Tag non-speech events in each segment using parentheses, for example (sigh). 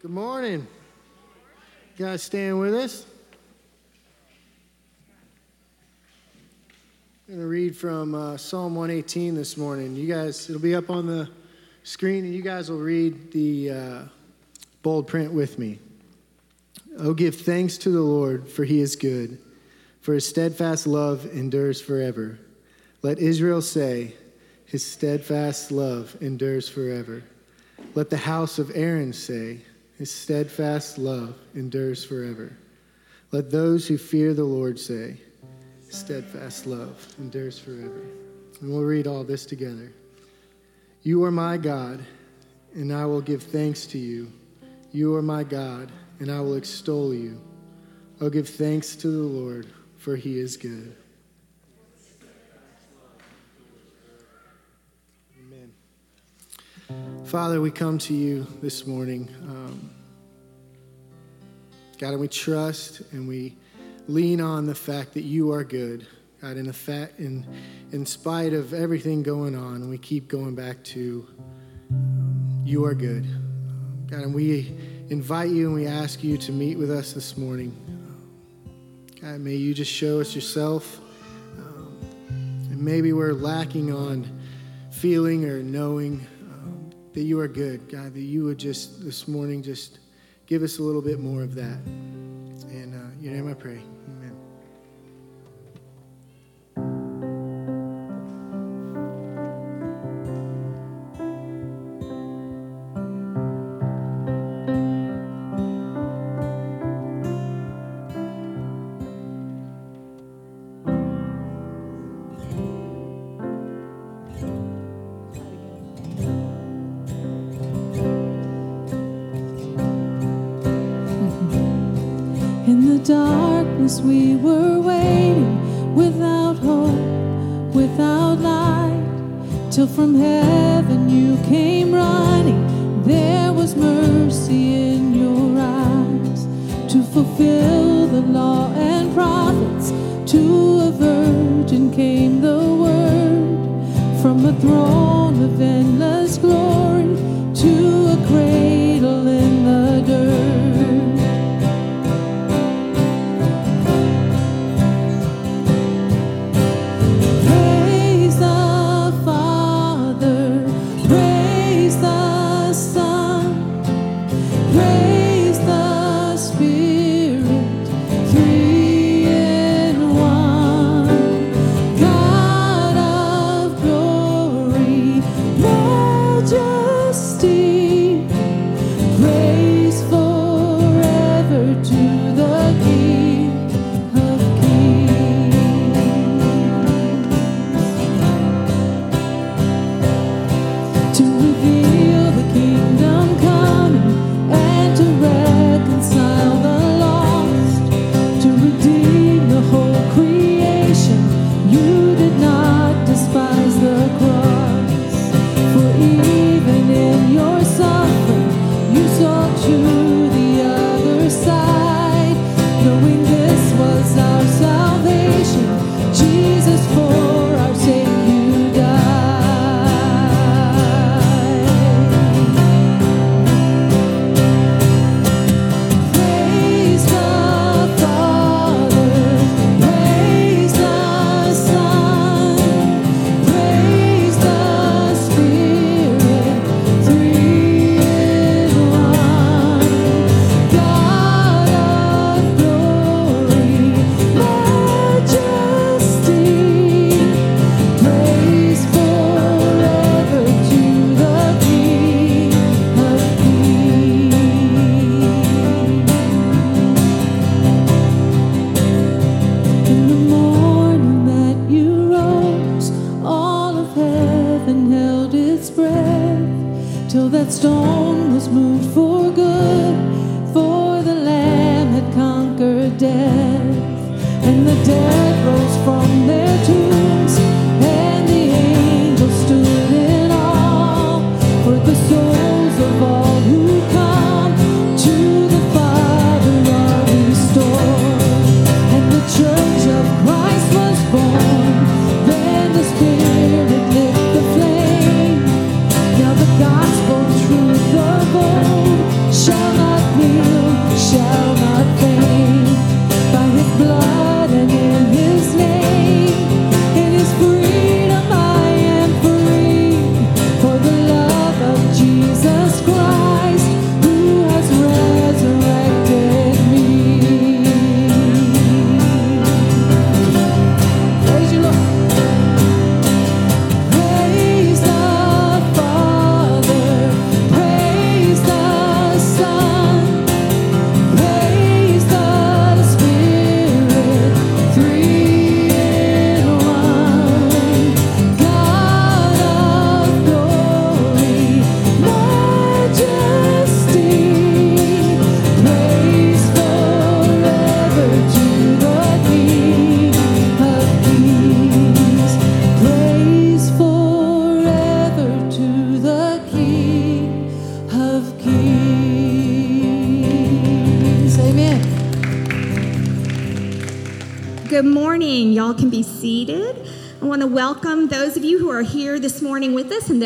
Good morning. You guys staying with us? I'm going to read from uh, Psalm 118 this morning. You guys, it'll be up on the screen, and you guys will read the uh, bold print with me. Oh, give thanks to the Lord, for he is good, for his steadfast love endures forever. Let Israel say, his steadfast love endures forever. Let the house of Aaron say, his steadfast love endures forever. Let those who fear the Lord say, Steadfast love endures forever. And we'll read all this together. You are my God, and I will give thanks to you. You are my God, and I will extol you. I'll give thanks to the Lord, for he is good. Father, we come to you this morning. Um, God, and we trust and we lean on the fact that you are good. God, in, fact, in, in spite of everything going on, we keep going back to um, you are good. God, and we invite you and we ask you to meet with us this morning. God, may you just show us yourself. Um, and maybe we're lacking on feeling or knowing that you are good, God, that you would just this morning just give us a little bit more of that. And uh, your name I pray. We were waiting without hope, without light, till from heaven you came running. There was mercy in your eyes to fulfill the law and prophets. To a virgin came the word from a throne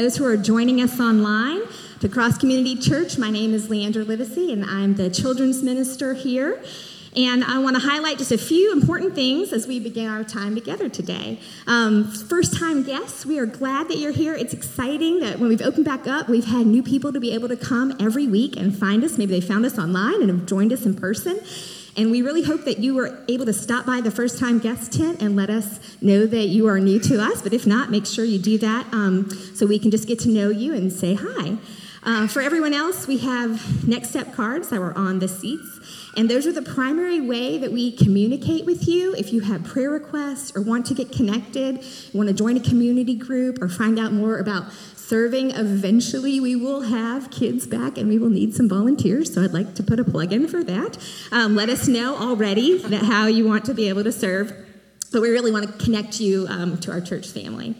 those who are joining us online to Cross Community Church. My name is Leandra Livesey, and I'm the children's minister here. And I want to highlight just a few important things as we begin our time together today. Um, first time guests, we are glad that you're here. It's exciting that when we've opened back up, we've had new people to be able to come every week and find us. Maybe they found us online and have joined us in person. And we really hope that you were able to stop by the first time guest tent and let us know that you are new to us. But if not, make sure you do that um, so we can just get to know you and say hi. Uh, for everyone else, we have next step cards that are on the seats. And those are the primary way that we communicate with you. If you have prayer requests or want to get connected, want to join a community group or find out more about serving, eventually we will have kids back and we will need some volunteers. So I'd like to put a plug in for that. Um, let us know already that how you want to be able to serve. But we really want to connect you um, to our church family.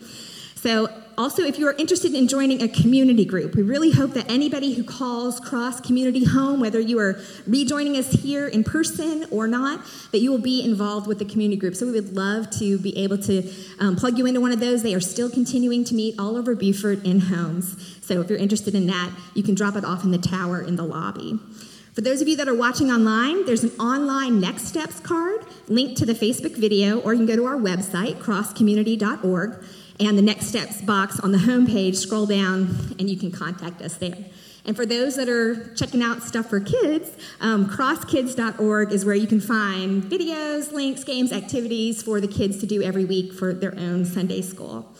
So also, if you are interested in joining a community group, we really hope that anybody who calls Cross Community home, whether you are rejoining us here in person or not, that you will be involved with the community group. So we would love to be able to um, plug you into one of those. They are still continuing to meet all over Beaufort in homes. So if you're interested in that, you can drop it off in the tower in the lobby. For those of you that are watching online, there's an online Next Steps card linked to the Facebook video, or you can go to our website, crosscommunity.org and the next steps box on the homepage, scroll down and you can contact us there. And for those that are checking out stuff for kids, um, crosskids.org is where you can find videos, links, games, activities for the kids to do every week for their own Sunday school.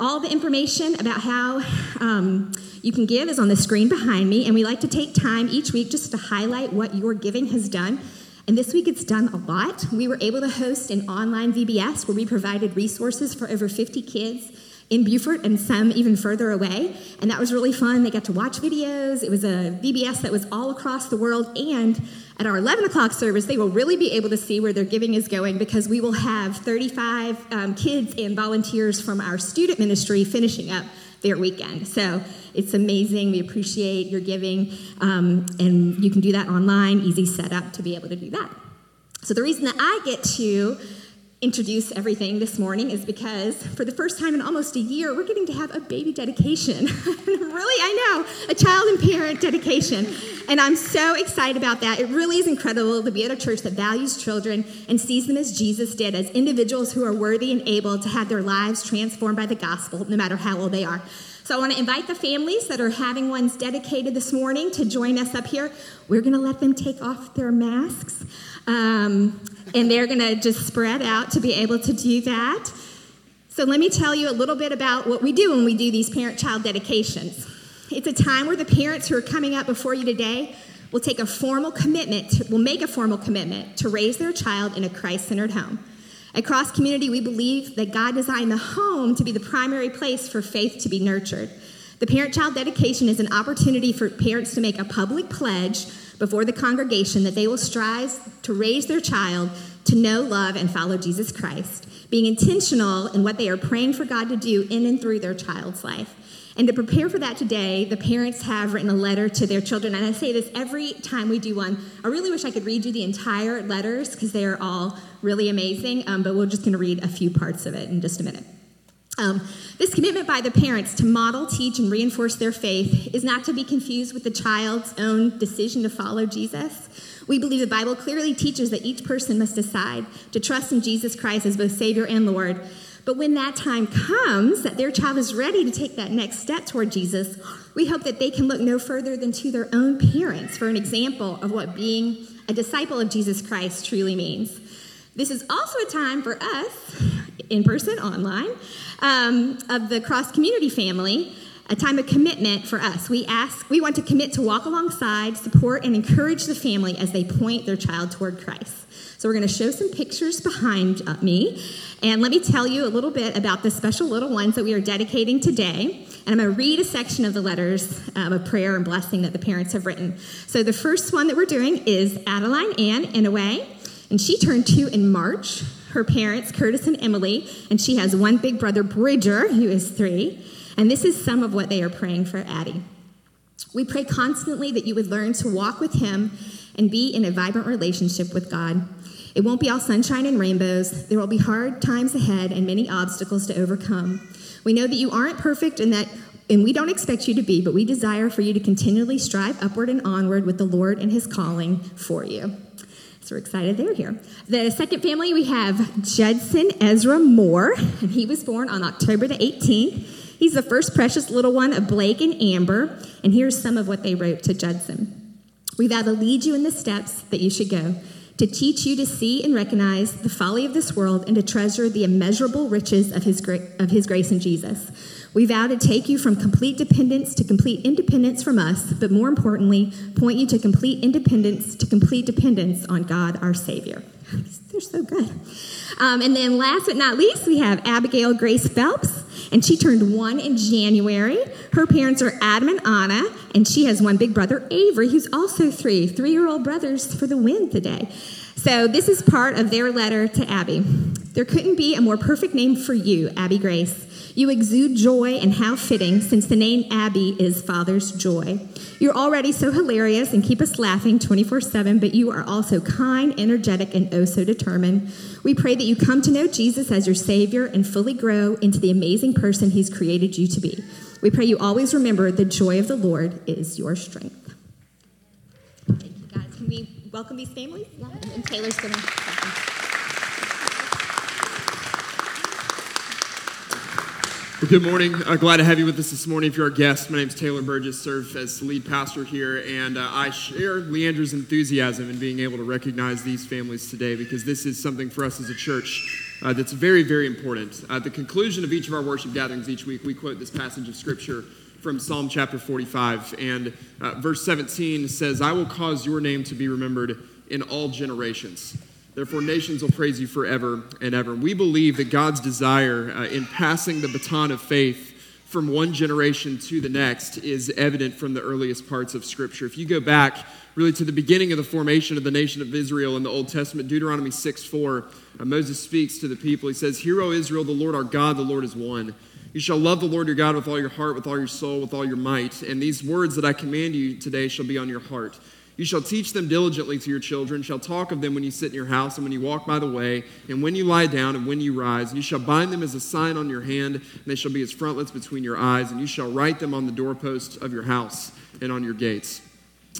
All the information about how um, you can give is on the screen behind me, and we like to take time each week just to highlight what your giving has done and this week it's done a lot. We were able to host an online VBS where we provided resources for over 50 kids in Beaufort and some even further away. And that was really fun. They got to watch videos. It was a VBS that was all across the world. And at our 11 o'clock service, they will really be able to see where their giving is going because we will have 35 um, kids and volunteers from our student ministry finishing up their weekend. So it's amazing. We appreciate your giving, um, and you can do that online, easy setup to be able to do that. So the reason that I get to introduce everything this morning is because for the first time in almost a year, we're getting to have a baby dedication. (laughs) really, I know, a child and parent dedication. And I'm so excited about that. It really is incredible to be at a church that values children and sees them as Jesus did, as individuals who are worthy and able to have their lives transformed by the gospel, no matter how old they are. So I want to invite the families that are having ones dedicated this morning to join us up here. We're going to let them take off their masks. Um, and they're going to just spread out to be able to do that. So, let me tell you a little bit about what we do when we do these parent child dedications. It's a time where the parents who are coming up before you today will take a formal commitment, will make a formal commitment to raise their child in a Christ centered home. At Cross Community, we believe that God designed the home to be the primary place for faith to be nurtured. The parent child dedication is an opportunity for parents to make a public pledge before the congregation that they will strive to raise their child to know, love, and follow Jesus Christ, being intentional in what they are praying for God to do in and through their child's life. And to prepare for that today, the parents have written a letter to their children. And I say this every time we do one. I really wish I could read you the entire letters because they are all really amazing, um, but we're just going to read a few parts of it in just a minute. Um, this commitment by the parents to model, teach, and reinforce their faith is not to be confused with the child's own decision to follow Jesus. We believe the Bible clearly teaches that each person must decide to trust in Jesus Christ as both Savior and Lord. But when that time comes, that their child is ready to take that next step toward Jesus, we hope that they can look no further than to their own parents for an example of what being a disciple of Jesus Christ truly means. This is also a time for us, in person, online, um, of the Cross Community family, a time of commitment for us. We ask, we want to commit to walk alongside, support, and encourage the family as they point their child toward Christ. So we're going to show some pictures behind uh, me, and let me tell you a little bit about the special little ones that we are dedicating today. And I'm going to read a section of the letters um, of prayer and blessing that the parents have written. So the first one that we're doing is Adeline Ann Inouye. And she turned two in March. Her parents, Curtis and Emily, and she has one big brother, Bridger, who is three. And this is some of what they are praying for Addie. We pray constantly that you would learn to walk with him and be in a vibrant relationship with God. It won't be all sunshine and rainbows. There will be hard times ahead and many obstacles to overcome. We know that you aren't perfect and that and we don't expect you to be, but we desire for you to continually strive upward and onward with the Lord and his calling for you. So we're excited they're here. The second family, we have Judson Ezra Moore, and he was born on October the 18th. He's the first precious little one of Blake and Amber, and here's some of what they wrote to Judson. We vow to lead you in the steps that you should go, to teach you to see and recognize the folly of this world and to treasure the immeasurable riches of his, gra- of his grace in Jesus. We vow to take you from complete dependence to complete independence from us, but more importantly, point you to complete independence to complete dependence on God our Savior. (laughs) They're so good. Um, and then last but not least, we have Abigail Grace Phelps, and she turned one in January. Her parents are Adam and Anna, and she has one big brother, Avery, who's also three, three year old brothers for the win today. So this is part of their letter to Abby. There couldn't be a more perfect name for you, Abby Grace. You exude joy, and how fitting, since the name Abby is Father's joy. You're already so hilarious and keep us laughing 24 7, but you are also kind, energetic, and oh so determined. We pray that you come to know Jesus as your Savior and fully grow into the amazing person He's created you to be. We pray you always remember the joy of the Lord is your strength. Thank you, guys. Can we welcome these families? Yeah. And Taylor's going to. Well, good morning. Uh, glad to have you with us this morning. If you're our guest, my name is Taylor Burgess, serve as lead pastor here, and uh, I share Leandra's enthusiasm in being able to recognize these families today because this is something for us as a church uh, that's very, very important. At the conclusion of each of our worship gatherings each week, we quote this passage of Scripture from Psalm chapter 45, and uh, verse 17 says, I will cause your name to be remembered in all generations. Therefore, nations will praise you forever and ever. We believe that God's desire uh, in passing the baton of faith from one generation to the next is evident from the earliest parts of Scripture. If you go back really to the beginning of the formation of the nation of Israel in the Old Testament, Deuteronomy 6 4, uh, Moses speaks to the people. He says, Hear, O Israel, the Lord our God, the Lord is one. You shall love the Lord your God with all your heart, with all your soul, with all your might. And these words that I command you today shall be on your heart. You shall teach them diligently to your children, shall talk of them when you sit in your house and when you walk by the way, and when you lie down and when you rise. You shall bind them as a sign on your hand, and they shall be as frontlets between your eyes, and you shall write them on the doorposts of your house and on your gates.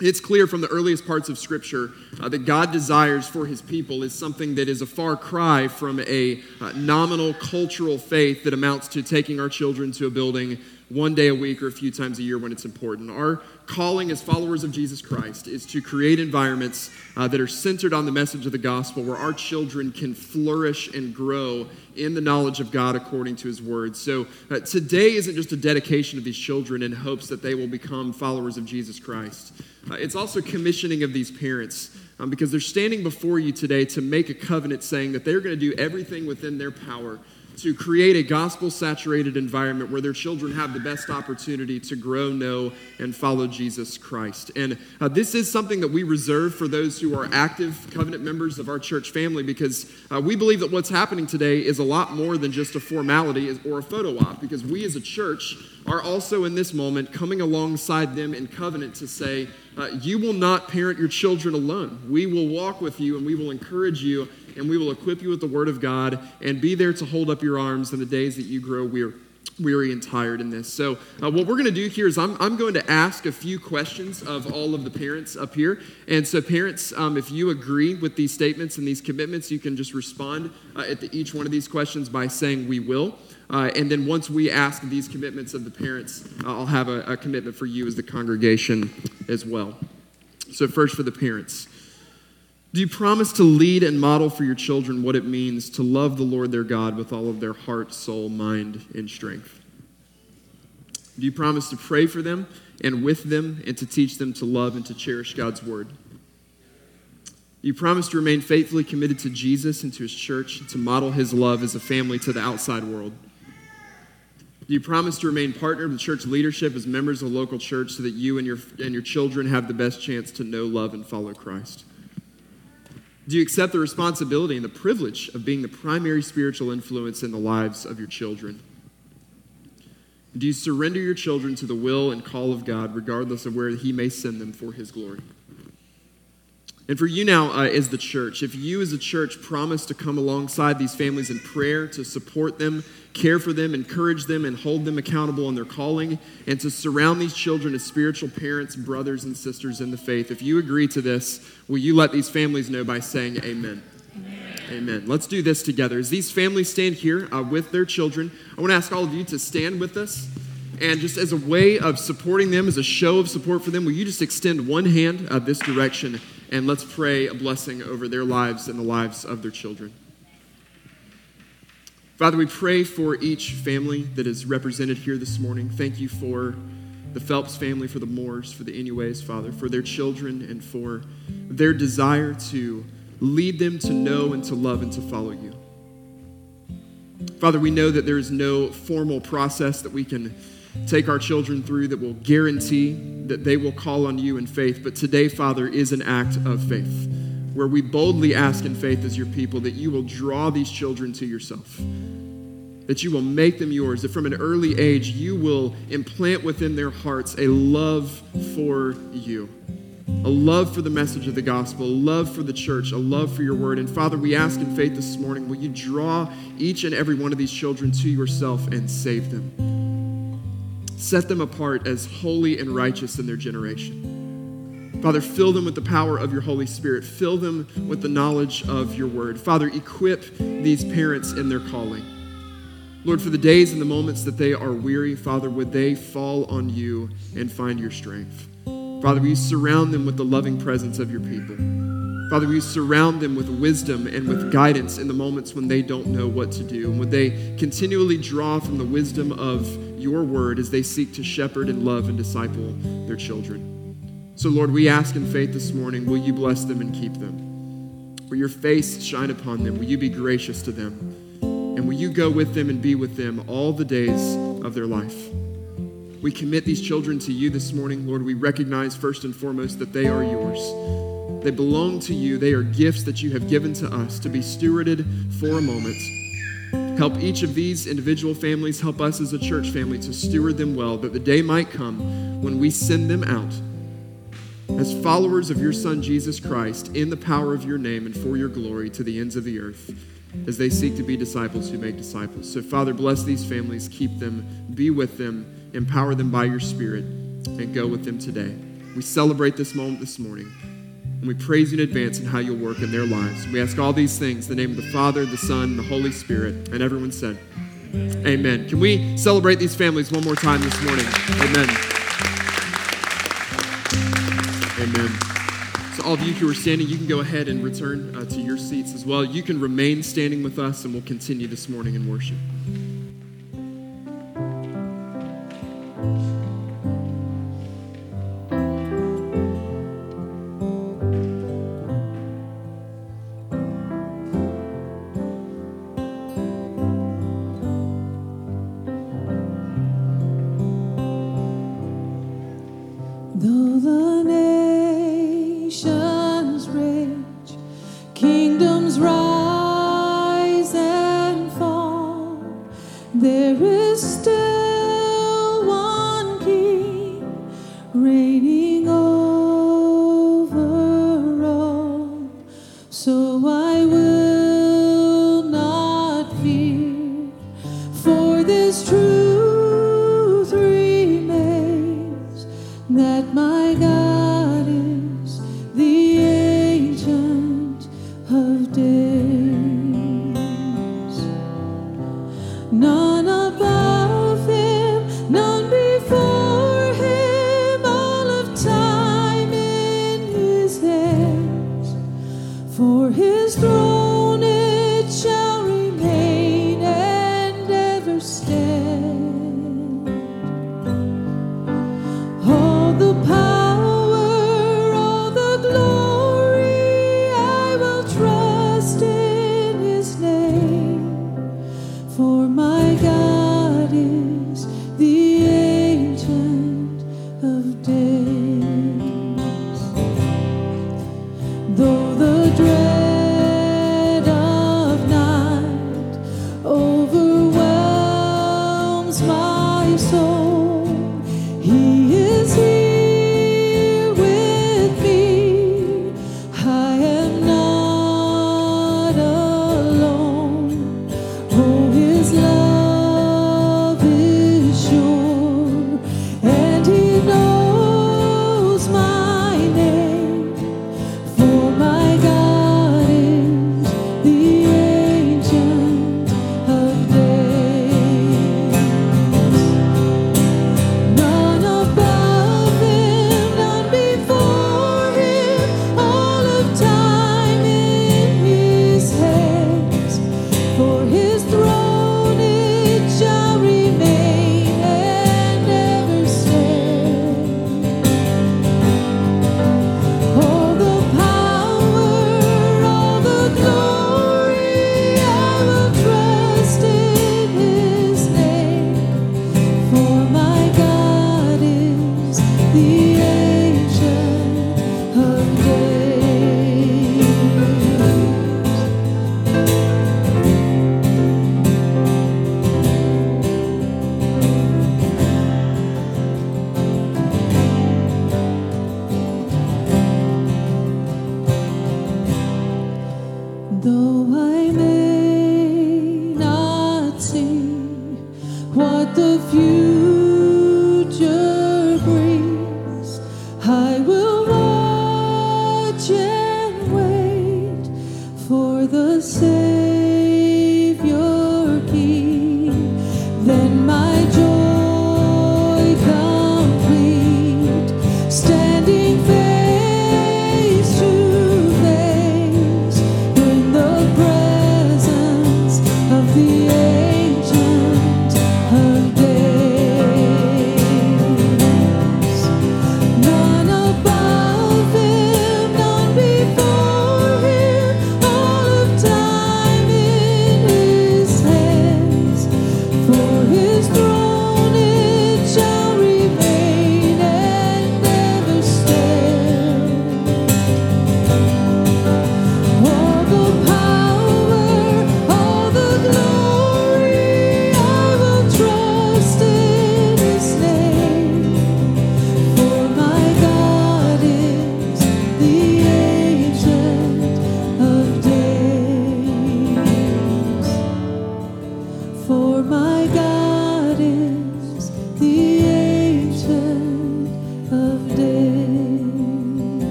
It's clear from the earliest parts of Scripture uh, that God desires for his people is something that is a far cry from a uh, nominal cultural faith that amounts to taking our children to a building one day a week or a few times a year when it's important. Our calling as followers of Jesus Christ is to create environments uh, that are centered on the message of the gospel where our children can flourish and grow in the knowledge of God according to his word. So uh, today isn't just a dedication of these children in hopes that they will become followers of Jesus Christ. Uh, it's also commissioning of these parents. Um, because they're standing before you today to make a covenant saying that they're going to do everything within their power to create a gospel saturated environment where their children have the best opportunity to grow, know, and follow Jesus Christ. And uh, this is something that we reserve for those who are active covenant members of our church family because uh, we believe that what's happening today is a lot more than just a formality or a photo op because we as a church are also in this moment coming alongside them in covenant to say, uh, You will not parent your children alone. We will walk with you and we will encourage you and we will equip you with the word of God and be there to hold up your arms in the days that you grow weary weary and tired in this. So, uh, what we're going to do here is I'm, I'm going to ask a few questions of all of the parents up here. And so, parents, um, if you agree with these statements and these commitments, you can just respond uh, at the, each one of these questions by saying, We will. Uh, and then once we ask these commitments of the parents, uh, I'll have a, a commitment for you as the congregation as well. So, first for the parents. Do you promise to lead and model for your children what it means to love the Lord their God with all of their heart, soul, mind, and strength? Do you promise to pray for them and with them and to teach them to love and to cherish God's word? Do you promise to remain faithfully committed to Jesus and to his church and to model his love as a family to the outside world? Do you promise to remain partnered with church leadership as members of the local church so that you and your, and your children have the best chance to know, love, and follow Christ? Do you accept the responsibility and the privilege of being the primary spiritual influence in the lives of your children? Do you surrender your children to the will and call of God, regardless of where He may send them for His glory? And for you now, uh, as the church, if you as a church promise to come alongside these families in prayer, to support them, care for them, encourage them, and hold them accountable in their calling, and to surround these children as spiritual parents, brothers, and sisters in the faith, if you agree to this, will you let these families know by saying amen? Amen. amen. Let's do this together. As these families stand here uh, with their children, I want to ask all of you to stand with us. And just as a way of supporting them, as a show of support for them, will you just extend one hand uh, this direction and let's pray a blessing over their lives and the lives of their children. Father, we pray for each family that is represented here this morning. Thank you for the Phelps family, for the Moores, for the Inues, Father, for their children and for their desire to lead them to know and to love and to follow you. Father, we know that there is no formal process that we can take our children through that will guarantee that they will call on you in faith. But today, Father, is an act of faith where we boldly ask in faith as your people that you will draw these children to yourself, that you will make them yours, that from an early age you will implant within their hearts a love for you. A love for the message of the gospel, a love for the church, a love for your word. And Father, we ask in faith this morning, will you draw each and every one of these children to yourself and save them? Set them apart as holy and righteous in their generation. Father, fill them with the power of your Holy Spirit. Fill them with the knowledge of your word. Father, equip these parents in their calling. Lord, for the days and the moments that they are weary, Father, would they fall on you and find your strength? Father, will you surround them with the loving presence of your people? Father, will you surround them with wisdom and with guidance in the moments when they don't know what to do? And would they continually draw from the wisdom of your word as they seek to shepherd and love and disciple their children. So, Lord, we ask in faith this morning, will you bless them and keep them? Will your face shine upon them? Will you be gracious to them? And will you go with them and be with them all the days of their life? We commit these children to you this morning. Lord, we recognize first and foremost that they are yours. They belong to you. They are gifts that you have given to us to be stewarded for a moment Help each of these individual families, help us as a church family to steward them well, that the day might come when we send them out as followers of your Son, Jesus Christ, in the power of your name and for your glory to the ends of the earth, as they seek to be disciples who make disciples. So, Father, bless these families, keep them, be with them, empower them by your Spirit, and go with them today. We celebrate this moment this morning. And we praise you in advance in how you'll work in their lives. We ask all these things in the name of the Father, the Son, the Holy Spirit. And everyone said, Amen. Amen. Can we celebrate these families one more time this morning? Amen. Amen. All of you who are standing, you can go ahead and return uh, to your seats as well. You can remain standing with us, and we'll continue this morning in worship.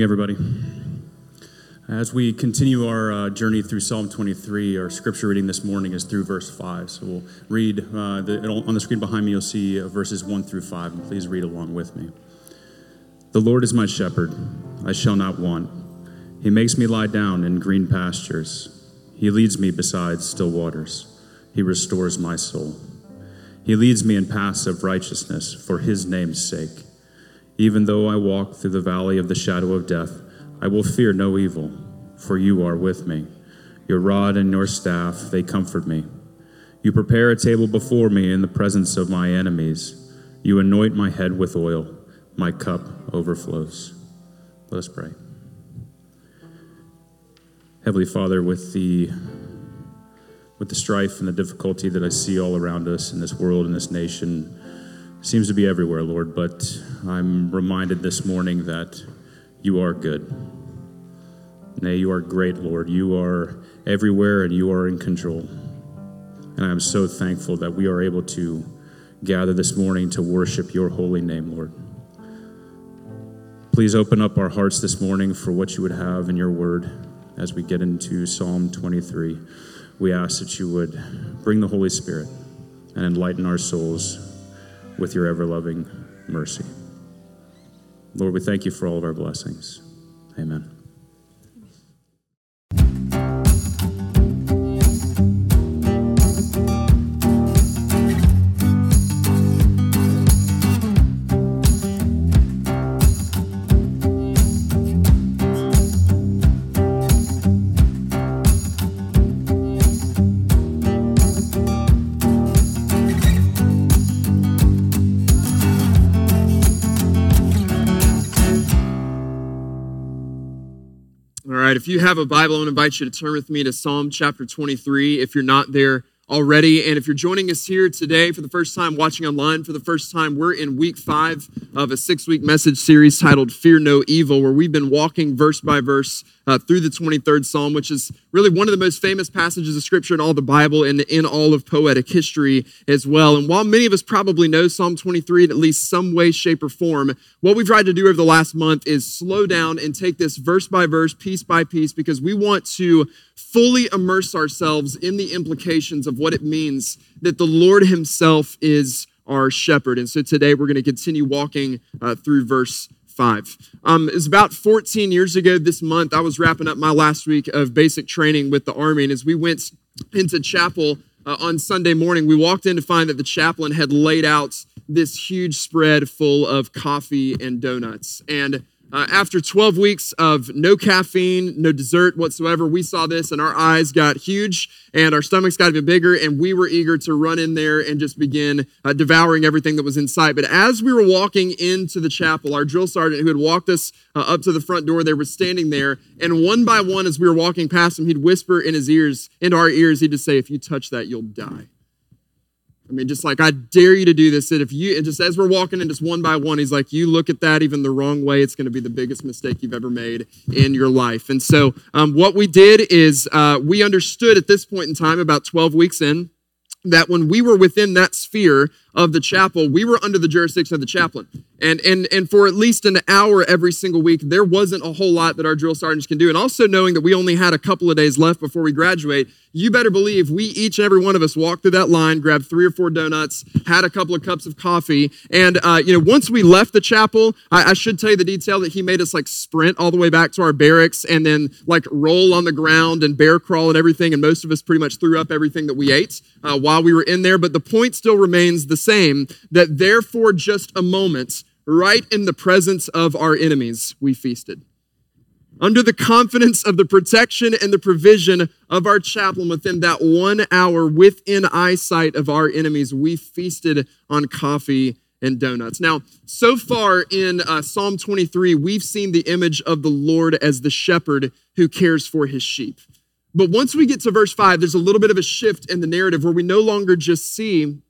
Morning, everybody. As we continue our uh, journey through Psalm 23, our scripture reading this morning is through verse 5. So we'll read uh, the, on the screen behind me, you'll see uh, verses 1 through 5, and please read along with me. The Lord is my shepherd, I shall not want. He makes me lie down in green pastures. He leads me beside still waters. He restores my soul. He leads me in paths of righteousness for his name's sake. Even though I walk through the valley of the shadow of death, I will fear no evil, for you are with me. Your rod and your staff, they comfort me. You prepare a table before me in the presence of my enemies. You anoint my head with oil, my cup overflows. Let us pray. Heavenly Father, with the with the strife and the difficulty that I see all around us in this world, in this nation, seems to be everywhere, Lord, but I'm reminded this morning that you are good. Nay, you are great, Lord. You are everywhere and you are in control. And I am so thankful that we are able to gather this morning to worship your holy name, Lord. Please open up our hearts this morning for what you would have in your word as we get into Psalm 23. We ask that you would bring the Holy Spirit and enlighten our souls with your ever loving mercy. Lord, we thank you for all of our blessings. Amen. You have a Bible, I want to invite you to turn with me to Psalm chapter 23. If you're not there already. And if you're joining us here today for the first time, watching online for the first time, we're in week five of a six week message series titled Fear No Evil, where we've been walking verse by verse uh, through the 23rd Psalm, which is really one of the most famous passages of Scripture in all the Bible and in all of poetic history as well. And while many of us probably know Psalm 23 in at least some way, shape, or form, what we've tried to do over the last month is slow down and take this verse by verse, piece by piece, because we want to fully immerse ourselves in the implications of what it means that the Lord Himself is our shepherd. And so today we're going to continue walking uh, through verse 5. Um, it was about 14 years ago this month. I was wrapping up my last week of basic training with the Army. And as we went into chapel uh, on Sunday morning, we walked in to find that the chaplain had laid out this huge spread full of coffee and donuts. And uh, after 12 weeks of no caffeine, no dessert whatsoever, we saw this and our eyes got huge and our stomachs got even bigger, and we were eager to run in there and just begin uh, devouring everything that was in sight. But as we were walking into the chapel, our drill sergeant who had walked us uh, up to the front door they were standing there, and one by one, as we were walking past him, he'd whisper in his ears, into our ears, he'd just say, If you touch that, you'll die. I mean, just like, I dare you to do this. And if you, and just as we're walking in, just one by one, he's like, you look at that even the wrong way, it's going to be the biggest mistake you've ever made in your life. And so, um, what we did is uh, we understood at this point in time, about 12 weeks in, that when we were within that sphere of the chapel, we were under the jurisdiction of the chaplain. And, and, and for at least an hour every single week, there wasn't a whole lot that our drill sergeants can do. And also knowing that we only had a couple of days left before we graduate, you better believe we, each and every one of us, walked through that line, grabbed three or four donuts, had a couple of cups of coffee. And, uh, you know, once we left the chapel, I, I should tell you the detail that he made us like sprint all the way back to our barracks and then like roll on the ground and bear crawl and everything. And most of us pretty much threw up everything that we ate uh, while we were in there. But the point still remains the same that therefore, just a moment, right in the presence of our enemies, we feasted. Under the confidence of the protection and the provision of our chaplain within that one hour, within eyesight of our enemies, we feasted on coffee and donuts. Now, so far in uh, Psalm 23, we've seen the image of the Lord as the shepherd who cares for his sheep. But once we get to verse 5, there's a little bit of a shift in the narrative where we no longer just see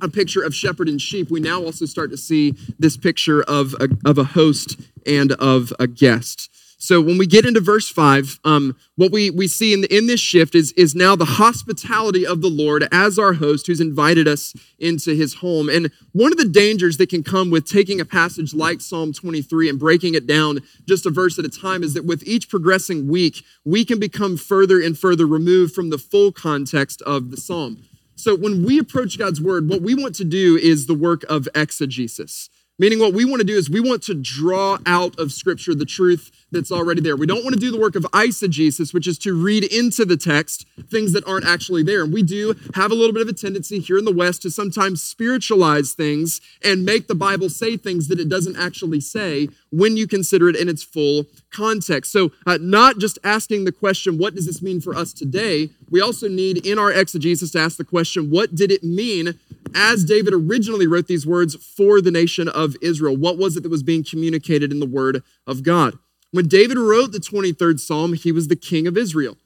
a picture of shepherd and sheep, we now also start to see this picture of a, of a host and of a guest. So when we get into verse 5, um, what we, we see in, the, in this shift is, is now the hospitality of the Lord as our host who's invited us into his home. And one of the dangers that can come with taking a passage like Psalm 23 and breaking it down just a verse at a time is that with each progressing week, we can become further and further removed from the full context of the psalm. So when we approach God's word, what we want to do is the work of exegesis. Meaning, what we want to do is we want to draw out of Scripture the truth that's already there. We don't want to do the work of eisegesis, which is to read into the text things that aren't actually there. And we do have a little bit of a tendency here in the West to sometimes spiritualize things and make the Bible say things that it doesn't actually say when you consider it in its full context. So, uh, not just asking the question, what does this mean for us today? We also need in our exegesis to ask the question, what did it mean as David originally wrote these words for the nation of Israel? What was it that was being communicated in the word of God? When David wrote the 23rd Psalm, he was the king of Israel.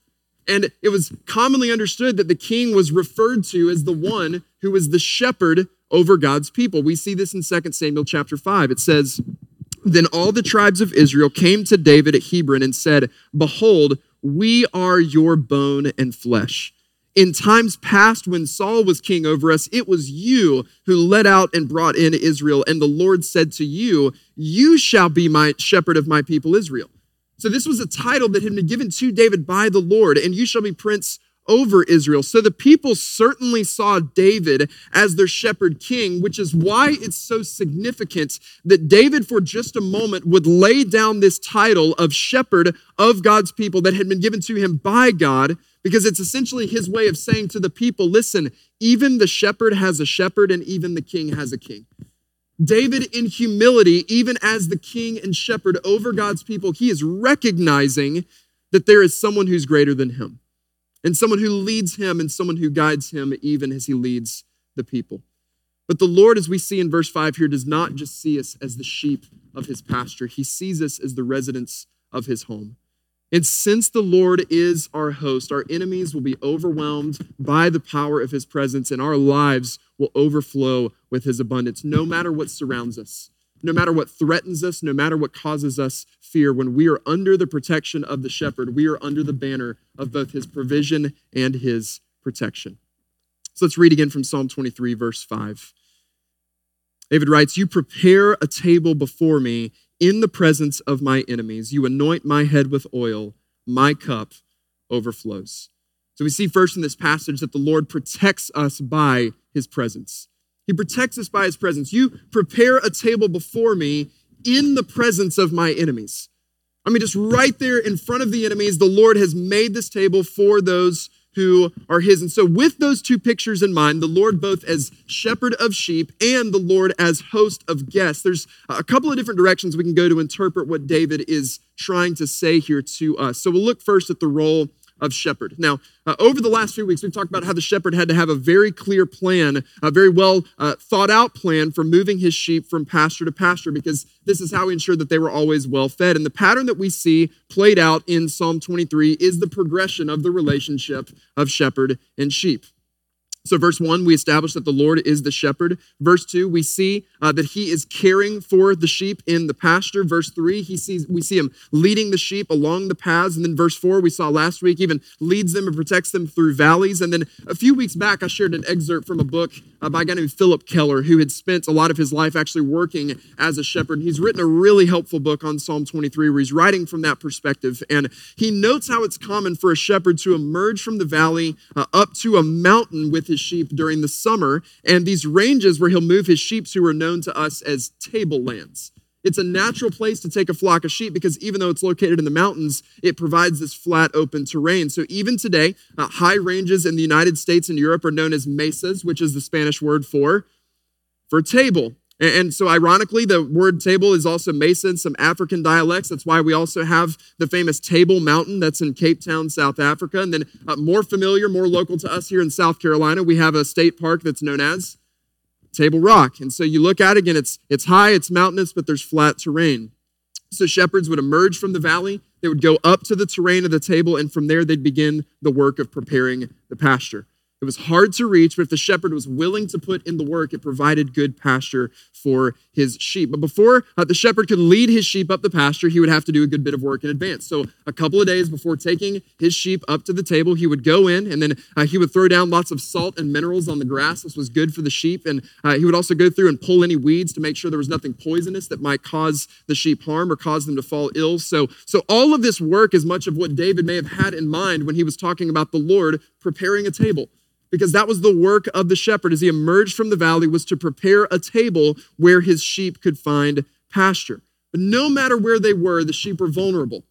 And it was commonly understood that the king was referred to as the one who was the shepherd over God's people. We see this in 2 Samuel chapter 5. It says, Then all the tribes of Israel came to David at Hebron and said, Behold, we are your bone and flesh. In times past, when Saul was king over us, it was you who led out and brought in Israel. And the Lord said to you, You shall be my shepherd of my people Israel. So, this was a title that had been given to David by the Lord, and you shall be prince over Israel. So, the people certainly saw David as their shepherd king, which is why it's so significant that David, for just a moment, would lay down this title of shepherd of God's people that had been given to him by God because it's essentially his way of saying to the people listen, even the shepherd has a shepherd, and even the king has a king. David, in humility, even as the king and shepherd over God's people, he is recognizing that there is someone who's greater than him, and someone who leads him, and someone who guides him, even as he leads the people. But the Lord, as we see in verse 5 here, does not just see us as the sheep of his pasture, he sees us as the residents of his home. And since the Lord is our host, our enemies will be overwhelmed by the power of his presence, and our lives will overflow with his abundance, no matter what surrounds us, no matter what threatens us, no matter what causes us fear. When we are under the protection of the shepherd, we are under the banner of both his provision and his protection. So let's read again from Psalm 23, verse 5. David writes, You prepare a table before me in the presence of my enemies. You anoint my head with oil, my cup overflows. So we see first in this passage that the Lord protects us by his presence. He protects us by his presence. You prepare a table before me in the presence of my enemies. I mean, just right there in front of the enemies, the Lord has made this table for those who are his. And so, with those two pictures in mind, the Lord both as shepherd of sheep and the Lord as host of guests, there's a couple of different directions we can go to interpret what David is trying to say here to us. So, we'll look first at the role of shepherd. Now, uh, over the last few weeks, we've talked about how the shepherd had to have a very clear plan, a very well uh, thought out plan for moving his sheep from pasture to pasture, because this is how he ensured that they were always well fed. And the pattern that we see played out in Psalm 23 is the progression of the relationship of shepherd and sheep. So, verse one, we establish that the Lord is the shepherd. Verse two, we see uh, that he is caring for the sheep in the pasture. Verse three, he sees we see him leading the sheep along the paths. And then verse four, we saw last week, even leads them and protects them through valleys. And then a few weeks back, I shared an excerpt from a book by a guy named Phillip Keller, who had spent a lot of his life actually working as a shepherd. He's written a really helpful book on Psalm 23, where he's writing from that perspective. And he notes how it's common for a shepherd to emerge from the valley uh, up to a mountain with his sheep during the summer, and these ranges where he'll move his sheep who are known to us as tablelands. It's a natural place to take a flock of sheep because even though it's located in the mountains, it provides this flat, open terrain. So even today, uh, high ranges in the United States and Europe are known as mesas, which is the Spanish word for for table. And so, ironically, the word table is also Mesa in some African dialects. That's why we also have the famous Table Mountain that's in Cape Town, South Africa. And then, uh, more familiar, more local to us here in South Carolina, we have a state park that's known as Table Rock. And so, you look at it again, it's, it's high, it's mountainous, but there's flat terrain. So, shepherds would emerge from the valley, they would go up to the terrain of the table, and from there, they'd begin the work of preparing the pasture. It was hard to reach, but if the shepherd was willing to put in the work, it provided good pasture for his sheep. But before uh, the shepherd could lead his sheep up the pasture, he would have to do a good bit of work in advance. So, a couple of days before taking his sheep up to the table, he would go in and then uh, he would throw down lots of salt and minerals on the grass. This was good for the sheep. And uh, he would also go through and pull any weeds to make sure there was nothing poisonous that might cause the sheep harm or cause them to fall ill. So, so all of this work is much of what David may have had in mind when he was talking about the Lord preparing a table because that was the work of the shepherd as he emerged from the valley was to prepare a table where his sheep could find pasture. But no matter where they were, the sheep were vulnerable.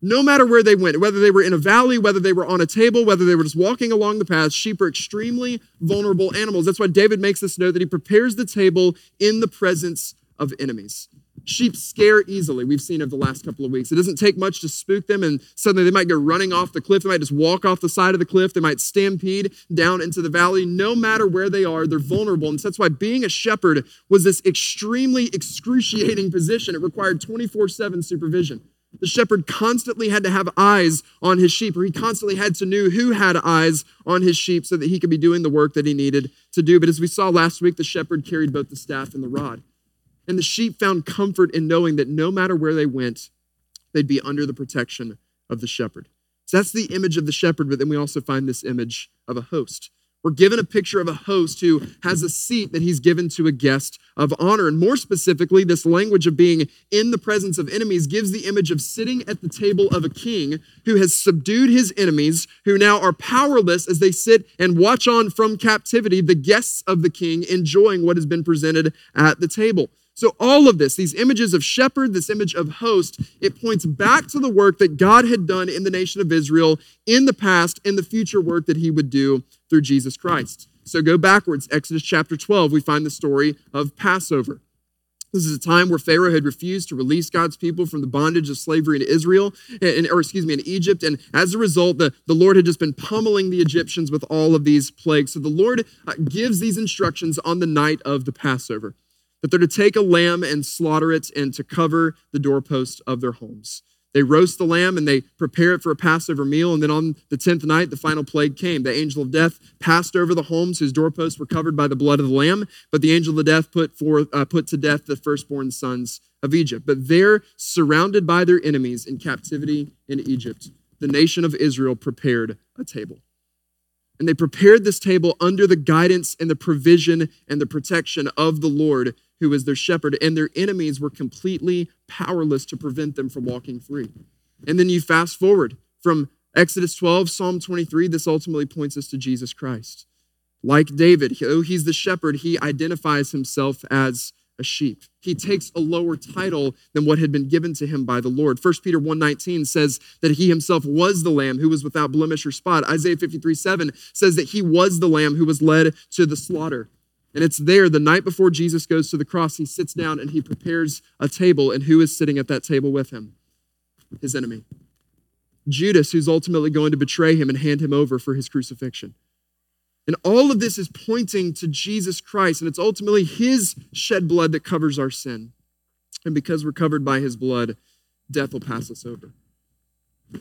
No matter where they went, whether they were in a valley, whether they were on a table, whether they were just walking along the path, sheep are extremely vulnerable animals. That's why David makes this note that he prepares the table in the presence of enemies. Sheep scare easily, we've seen over the last couple of weeks. It doesn't take much to spook them, and suddenly they might go running off the cliff. They might just walk off the side of the cliff. They might stampede down into the valley. No matter where they are, they're vulnerable. And so that's why being a shepherd was this extremely excruciating position. It required 24 7 supervision. The shepherd constantly had to have eyes on his sheep, or he constantly had to know who had eyes on his sheep so that he could be doing the work that he needed to do. But as we saw last week, the shepherd carried both the staff and the rod. And the sheep found comfort in knowing that no matter where they went, they'd be under the protection of the shepherd. So that's the image of the shepherd, but then we also find this image of a host. We're given a picture of a host who has a seat that he's given to a guest of honor. And more specifically, this language of being in the presence of enemies gives the image of sitting at the table of a king who has subdued his enemies, who now are powerless as they sit and watch on from captivity the guests of the king enjoying what has been presented at the table. So, all of this, these images of shepherd, this image of host, it points back to the work that God had done in the nation of Israel in the past and the future work that he would do through Jesus Christ. So, go backwards. Exodus chapter 12, we find the story of Passover. This is a time where Pharaoh had refused to release God's people from the bondage of slavery in Israel, or excuse me, in Egypt. And as a result, the, the Lord had just been pummeling the Egyptians with all of these plagues. So the Lord uh, gives these instructions on the night of the Passover that they're to take a lamb and slaughter it and to cover the doorpost of their homes. They roast the lamb and they prepare it for a Passover meal. And then on the 10th night, the final plague came. The angel of death passed over the homes whose doorposts were covered by the blood of the lamb. But the angel of death put, forth, uh, put to death the firstborn sons of Egypt. But they're surrounded by their enemies in captivity in Egypt. The nation of Israel prepared a table. And they prepared this table under the guidance and the provision and the protection of the Lord who was their shepherd, and their enemies were completely powerless to prevent them from walking free. And then you fast forward from Exodus 12, Psalm 23, this ultimately points us to Jesus Christ. Like David, though he's the shepherd, he identifies himself as a sheep. He takes a lower title than what had been given to him by the Lord. 1 Peter 1:19 says that he himself was the lamb who was without blemish or spot. Isaiah 53, 7 says that he was the lamb who was led to the slaughter. And it's there the night before Jesus goes to the cross, he sits down and he prepares a table. And who is sitting at that table with him? His enemy. Judas, who's ultimately going to betray him and hand him over for his crucifixion. And all of this is pointing to Jesus Christ, and it's ultimately his shed blood that covers our sin. And because we're covered by his blood, death will pass us over.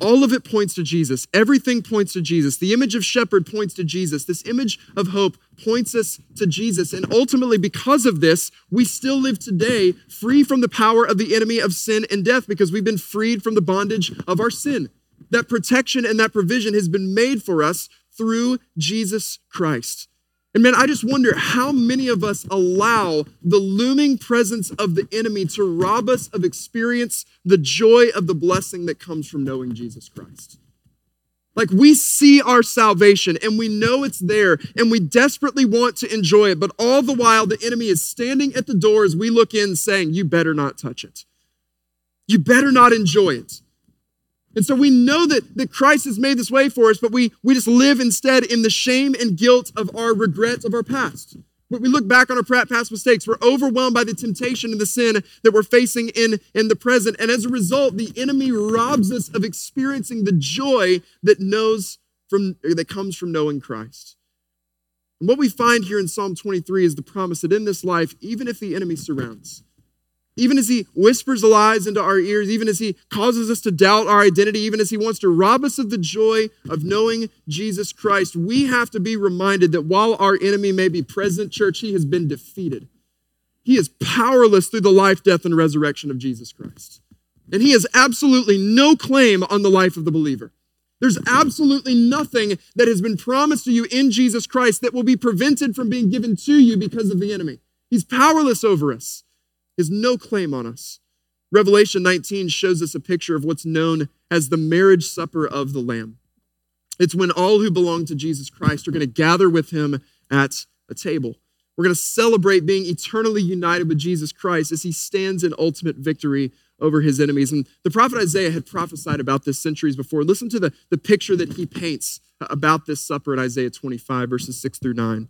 All of it points to Jesus. Everything points to Jesus. The image of shepherd points to Jesus. This image of hope points us to Jesus. And ultimately, because of this, we still live today free from the power of the enemy of sin and death because we've been freed from the bondage of our sin. That protection and that provision has been made for us through Jesus Christ. And man, I just wonder how many of us allow the looming presence of the enemy to rob us of experience the joy of the blessing that comes from knowing Jesus Christ. Like we see our salvation and we know it's there and we desperately want to enjoy it, but all the while the enemy is standing at the door as we look in saying, You better not touch it. You better not enjoy it. And so we know that, that Christ has made this way for us, but we, we just live instead in the shame and guilt of our regrets of our past. We look back on our past mistakes, we're overwhelmed by the temptation and the sin that we're facing in, in the present. And as a result, the enemy robs us of experiencing the joy that knows from that comes from knowing Christ. And what we find here in Psalm 23 is the promise that in this life, even if the enemy surrounds, even as he whispers lies into our ears, even as he causes us to doubt our identity, even as he wants to rob us of the joy of knowing Jesus Christ, we have to be reminded that while our enemy may be present, church, he has been defeated. He is powerless through the life, death, and resurrection of Jesus Christ. And he has absolutely no claim on the life of the believer. There's absolutely nothing that has been promised to you in Jesus Christ that will be prevented from being given to you because of the enemy. He's powerless over us has no claim on us. Revelation 19 shows us a picture of what's known as the marriage supper of the Lamb. It's when all who belong to Jesus Christ are going to gather with him at a table. We're going to celebrate being eternally united with Jesus Christ as he stands in ultimate victory over his enemies. And the prophet Isaiah had prophesied about this centuries before. Listen to the, the picture that he paints about this supper in Isaiah 25, verses 6 through 9.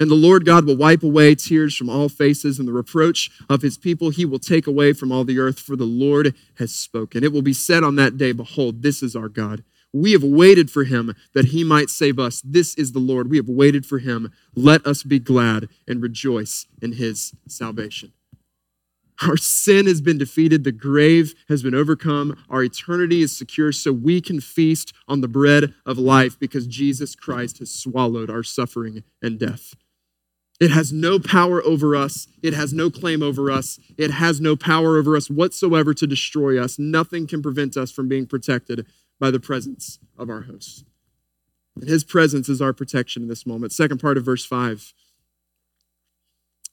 And the Lord God will wipe away tears from all faces, and the reproach of his people he will take away from all the earth, for the Lord has spoken. It will be said on that day, Behold, this is our God. We have waited for him that he might save us. This is the Lord. We have waited for him. Let us be glad and rejoice in his salvation. Our sin has been defeated, the grave has been overcome, our eternity is secure, so we can feast on the bread of life because Jesus Christ has swallowed our suffering and death. It has no power over us. It has no claim over us. It has no power over us whatsoever to destroy us. Nothing can prevent us from being protected by the presence of our host. And his presence is our protection in this moment. Second part of verse 5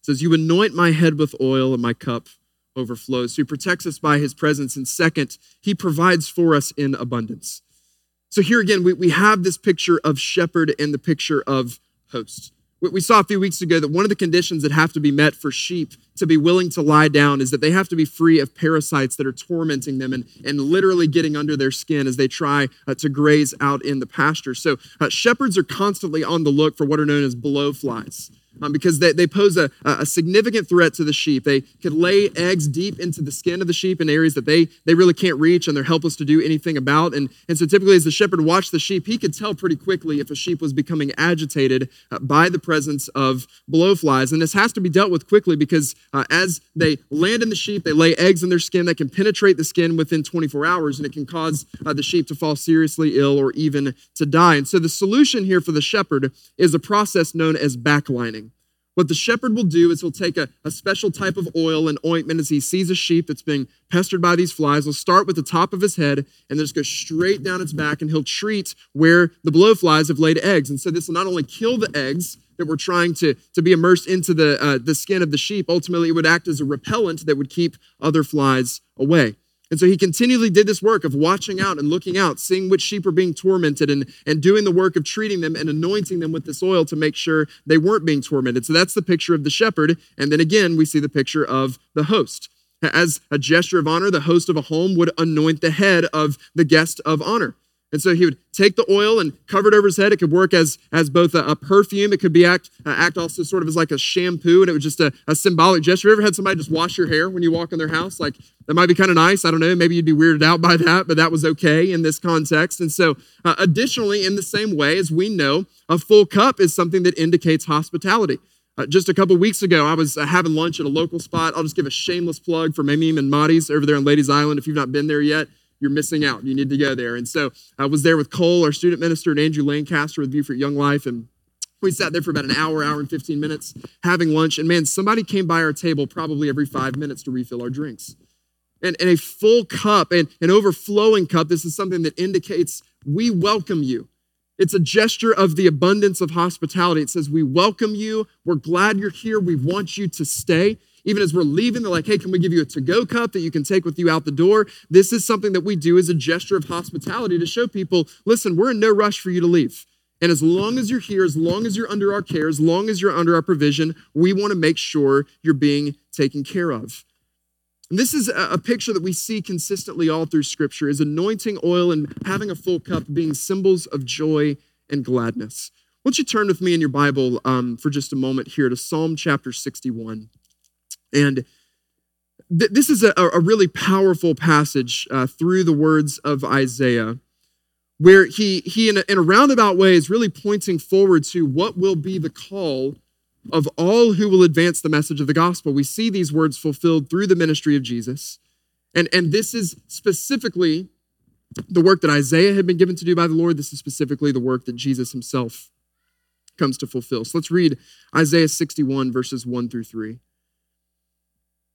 says, You anoint my head with oil, and my cup overflows. So he protects us by his presence. And second, he provides for us in abundance. So here again, we, we have this picture of shepherd and the picture of host. We saw a few weeks ago that one of the conditions that have to be met for sheep to be willing to lie down is that they have to be free of parasites that are tormenting them and, and literally getting under their skin as they try uh, to graze out in the pasture. So, uh, shepherds are constantly on the look for what are known as blowflies. Um, because they, they pose a, a significant threat to the sheep. They could lay eggs deep into the skin of the sheep in areas that they, they really can't reach and they're helpless to do anything about. And, and so typically, as the shepherd watched the sheep, he could tell pretty quickly if a sheep was becoming agitated uh, by the presence of blowflies. And this has to be dealt with quickly because uh, as they land in the sheep, they lay eggs in their skin that can penetrate the skin within 24 hours and it can cause uh, the sheep to fall seriously ill or even to die. And so the solution here for the shepherd is a process known as backlining. What the shepherd will do is he'll take a, a special type of oil and ointment as he sees a sheep that's being pestered by these flies. He'll start with the top of his head and then just go straight down its back and he'll treat where the blowflies have laid eggs. And so this will not only kill the eggs that were trying to, to be immersed into the, uh, the skin of the sheep, ultimately it would act as a repellent that would keep other flies away. And so he continually did this work of watching out and looking out, seeing which sheep are being tormented and, and doing the work of treating them and anointing them with this oil to make sure they weren't being tormented. So that's the picture of the shepherd. And then again, we see the picture of the host. As a gesture of honor, the host of a home would anoint the head of the guest of honor. And so he would take the oil and cover it over his head. It could work as, as both a, a perfume. It could be act, uh, act also sort of as like a shampoo. And it was just a, a symbolic gesture. You ever had somebody just wash your hair when you walk in their house? Like that might be kind of nice. I don't know. Maybe you'd be weirded out by that, but that was okay in this context. And so uh, additionally, in the same way as we know, a full cup is something that indicates hospitality. Uh, just a couple weeks ago, I was uh, having lunch at a local spot. I'll just give a shameless plug for Mamim and Maddie's over there on Ladies Island. If you've not been there yet, you're missing out. You need to go there. And so I was there with Cole, our student minister, and Andrew Lancaster with Beaufort Young Life. And we sat there for about an hour, hour and 15 minutes having lunch. And man, somebody came by our table probably every five minutes to refill our drinks. And, and a full cup, and an overflowing cup, this is something that indicates we welcome you. It's a gesture of the abundance of hospitality. It says, We welcome you. We're glad you're here. We want you to stay. Even as we're leaving, they're like, hey, can we give you a to go cup that you can take with you out the door? This is something that we do as a gesture of hospitality to show people, listen, we're in no rush for you to leave. And as long as you're here, as long as you're under our care, as long as you're under our provision, we want to make sure you're being taken care of. And this is a picture that we see consistently all through Scripture: is anointing oil and having a full cup being symbols of joy and gladness. Why don't you turn with me in your Bible um, for just a moment here to Psalm chapter 61. And th- this is a, a, really powerful passage uh, through the words of Isaiah, where he, he in, a, in a roundabout way, is really pointing forward to what will be the call of all who will advance the message of the gospel. We see these words fulfilled through the ministry of Jesus. And, and this is specifically the work that Isaiah had been given to do by the Lord. This is specifically the work that Jesus himself comes to fulfill. So let's read Isaiah 61, verses 1 through 3.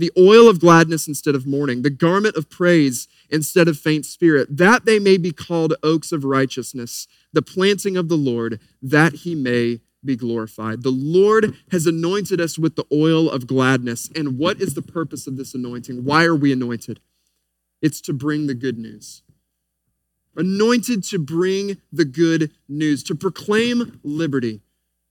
the oil of gladness instead of mourning, the garment of praise instead of faint spirit, that they may be called oaks of righteousness, the planting of the Lord, that he may be glorified. The Lord has anointed us with the oil of gladness. And what is the purpose of this anointing? Why are we anointed? It's to bring the good news. Anointed to bring the good news, to proclaim liberty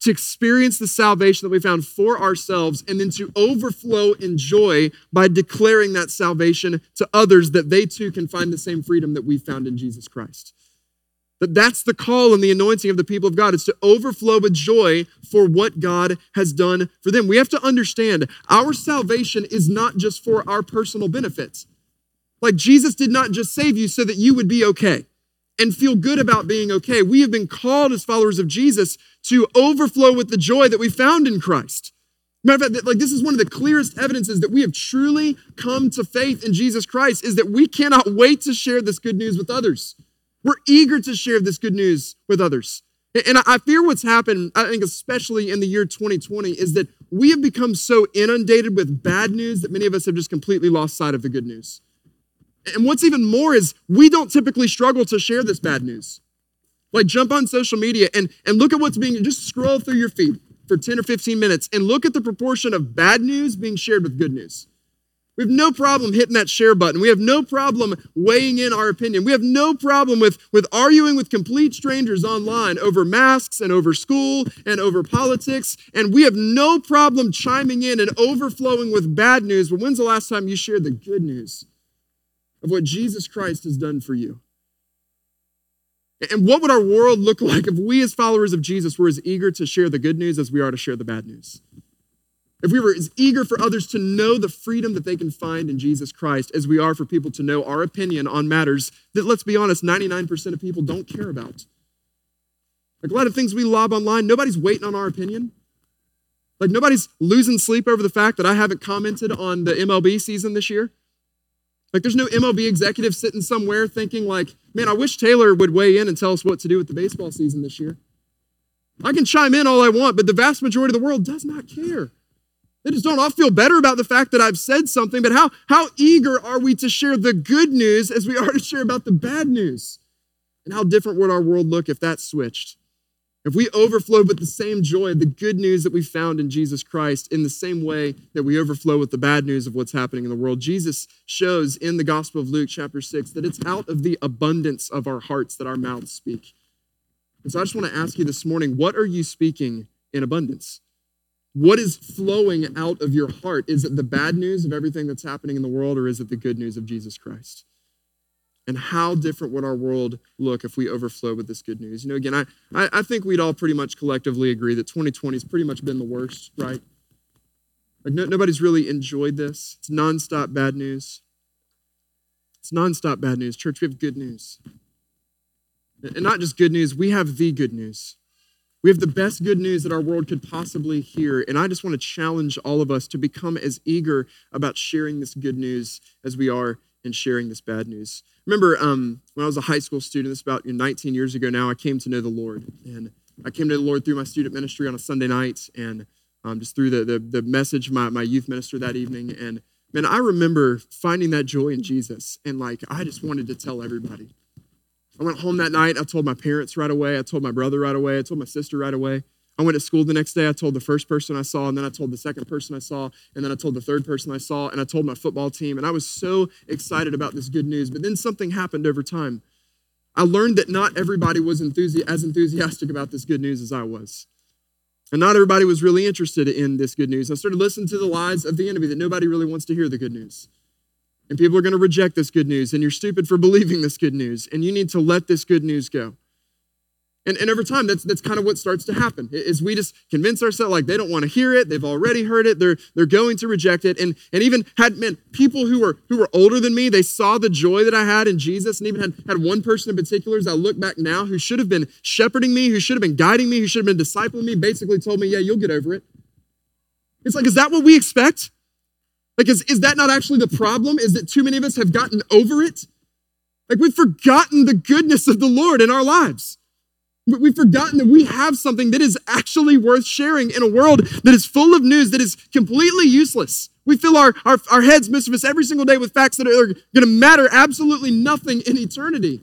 to experience the salvation that we found for ourselves and then to overflow in joy by declaring that salvation to others that they too can find the same freedom that we found in Jesus Christ. That that's the call and the anointing of the people of God is to overflow with joy for what God has done for them. We have to understand our salvation is not just for our personal benefits. Like Jesus did not just save you so that you would be okay and feel good about being okay. We have been called as followers of Jesus to overflow with the joy that we found in Christ. Matter of fact, like this is one of the clearest evidences that we have truly come to faith in Jesus Christ is that we cannot wait to share this good news with others. We're eager to share this good news with others. And I fear what's happened, I think, especially in the year 2020, is that we have become so inundated with bad news that many of us have just completely lost sight of the good news. And what's even more is we don't typically struggle to share this bad news. Like jump on social media and, and look at what's being, just scroll through your feed. for 10 or 15 minutes and look at the proportion of bad news being shared with good news. We have no problem hitting that share button. We have no problem weighing in our opinion. We have no problem with, with arguing with complete strangers online over masks and over school and over politics. And we have no problem chiming in and overflowing with bad news. But when's the last time you shared the good news of what Jesus Christ has done for you? And what would our world look like if we, as followers of Jesus, were as eager to share the good news as we are to share the bad news? If we were as eager for others to know the freedom that they can find in Jesus Christ as we are for people to know our opinion on matters that, let's be honest, 99% of people don't care about. Like a lot of things we lob online, nobody's waiting on our opinion. Like nobody's losing sleep over the fact that I haven't commented on the MLB season this year. Like there's no MLB executive sitting somewhere thinking like, man, I wish Taylor would weigh in and tell us what to do with the baseball season this year. I can chime in all I want, but the vast majority of the world does not care. They just don't all feel better about the fact that I've said something, but how, how eager are we to share the good news as we (laughs) are to share about the bad news? And how different would our world look if that switched? If we overflow with the same joy, the good news that we found in Jesus Christ, in the same way that we overflow with the bad news of what's happening in the world, Jesus shows in the Gospel of Luke, chapter 6, that it's out of the abundance of our hearts that our mouths speak. And so I just want to ask you this morning what are you speaking in abundance? What is flowing out of your heart? Is it the bad news of everything that's happening in the world, or is it the good news of Jesus Christ? And how different would our world look if we overflow with this good news? You know, again, I, I, think we'd all pretty much collectively agree that 2020 has pretty much been the worst, right? Like no, nobody's really enjoyed this. It's nonstop bad news. It's nonstop bad news. Church, we have good news. And not just good news, we have the good news. We have the best good news that our world could possibly hear. And I just want to challenge all of us to become as eager about sharing this good news as we are in sharing this bad news. Remember, um, when I was a high school student, this about 19 years ago now, I came to know the Lord. And I came to the Lord through my student ministry on a Sunday night and um, just through the, the, the message my, my youth minister that evening. And man, I remember finding that joy in Jesus. And like, I just wanted to tell everybody. I went home that night. I told my parents right away. I told my brother right away. I told my sister right away. I went to school the next day. I told the first person I saw, and then I told the second person I saw, and then I told the third person I saw, and I told my football team. And I was so excited about this good news. But then something happened over time. I learned that not everybody was as enthusiastic about this good news as I was. And not everybody was really interested in this good news. I started listening to the lies of the enemy that nobody really wants to hear the good news. And people are going to reject this good news, and you're stupid for (laughs) believing this good news, and you need to let this good news go. And, and over time, that's, that's kind of what starts to happen is we just convince ourselves like they don't want to hear it. They've already heard it. They're, they're going to reject it. And, and even had men, people who were, who were older than me, they saw the joy that I had in Jesus. And even had, had one person in particular, as I look back now, who should have been shepherding me, who should have been guiding me, who should have been discipling me, basically told me, yeah, you'll get over it. It's like, is that what we expect? Like, is, is that not actually the problem? Is that too many of us have gotten over it? Like, we've forgotten the goodness of the Lord in our lives. We've forgotten that we have something that is actually worth sharing in a world that is full of news that is completely useless. We fill our, our, our heads, most of us, every single day with facts that are going to matter absolutely nothing in eternity.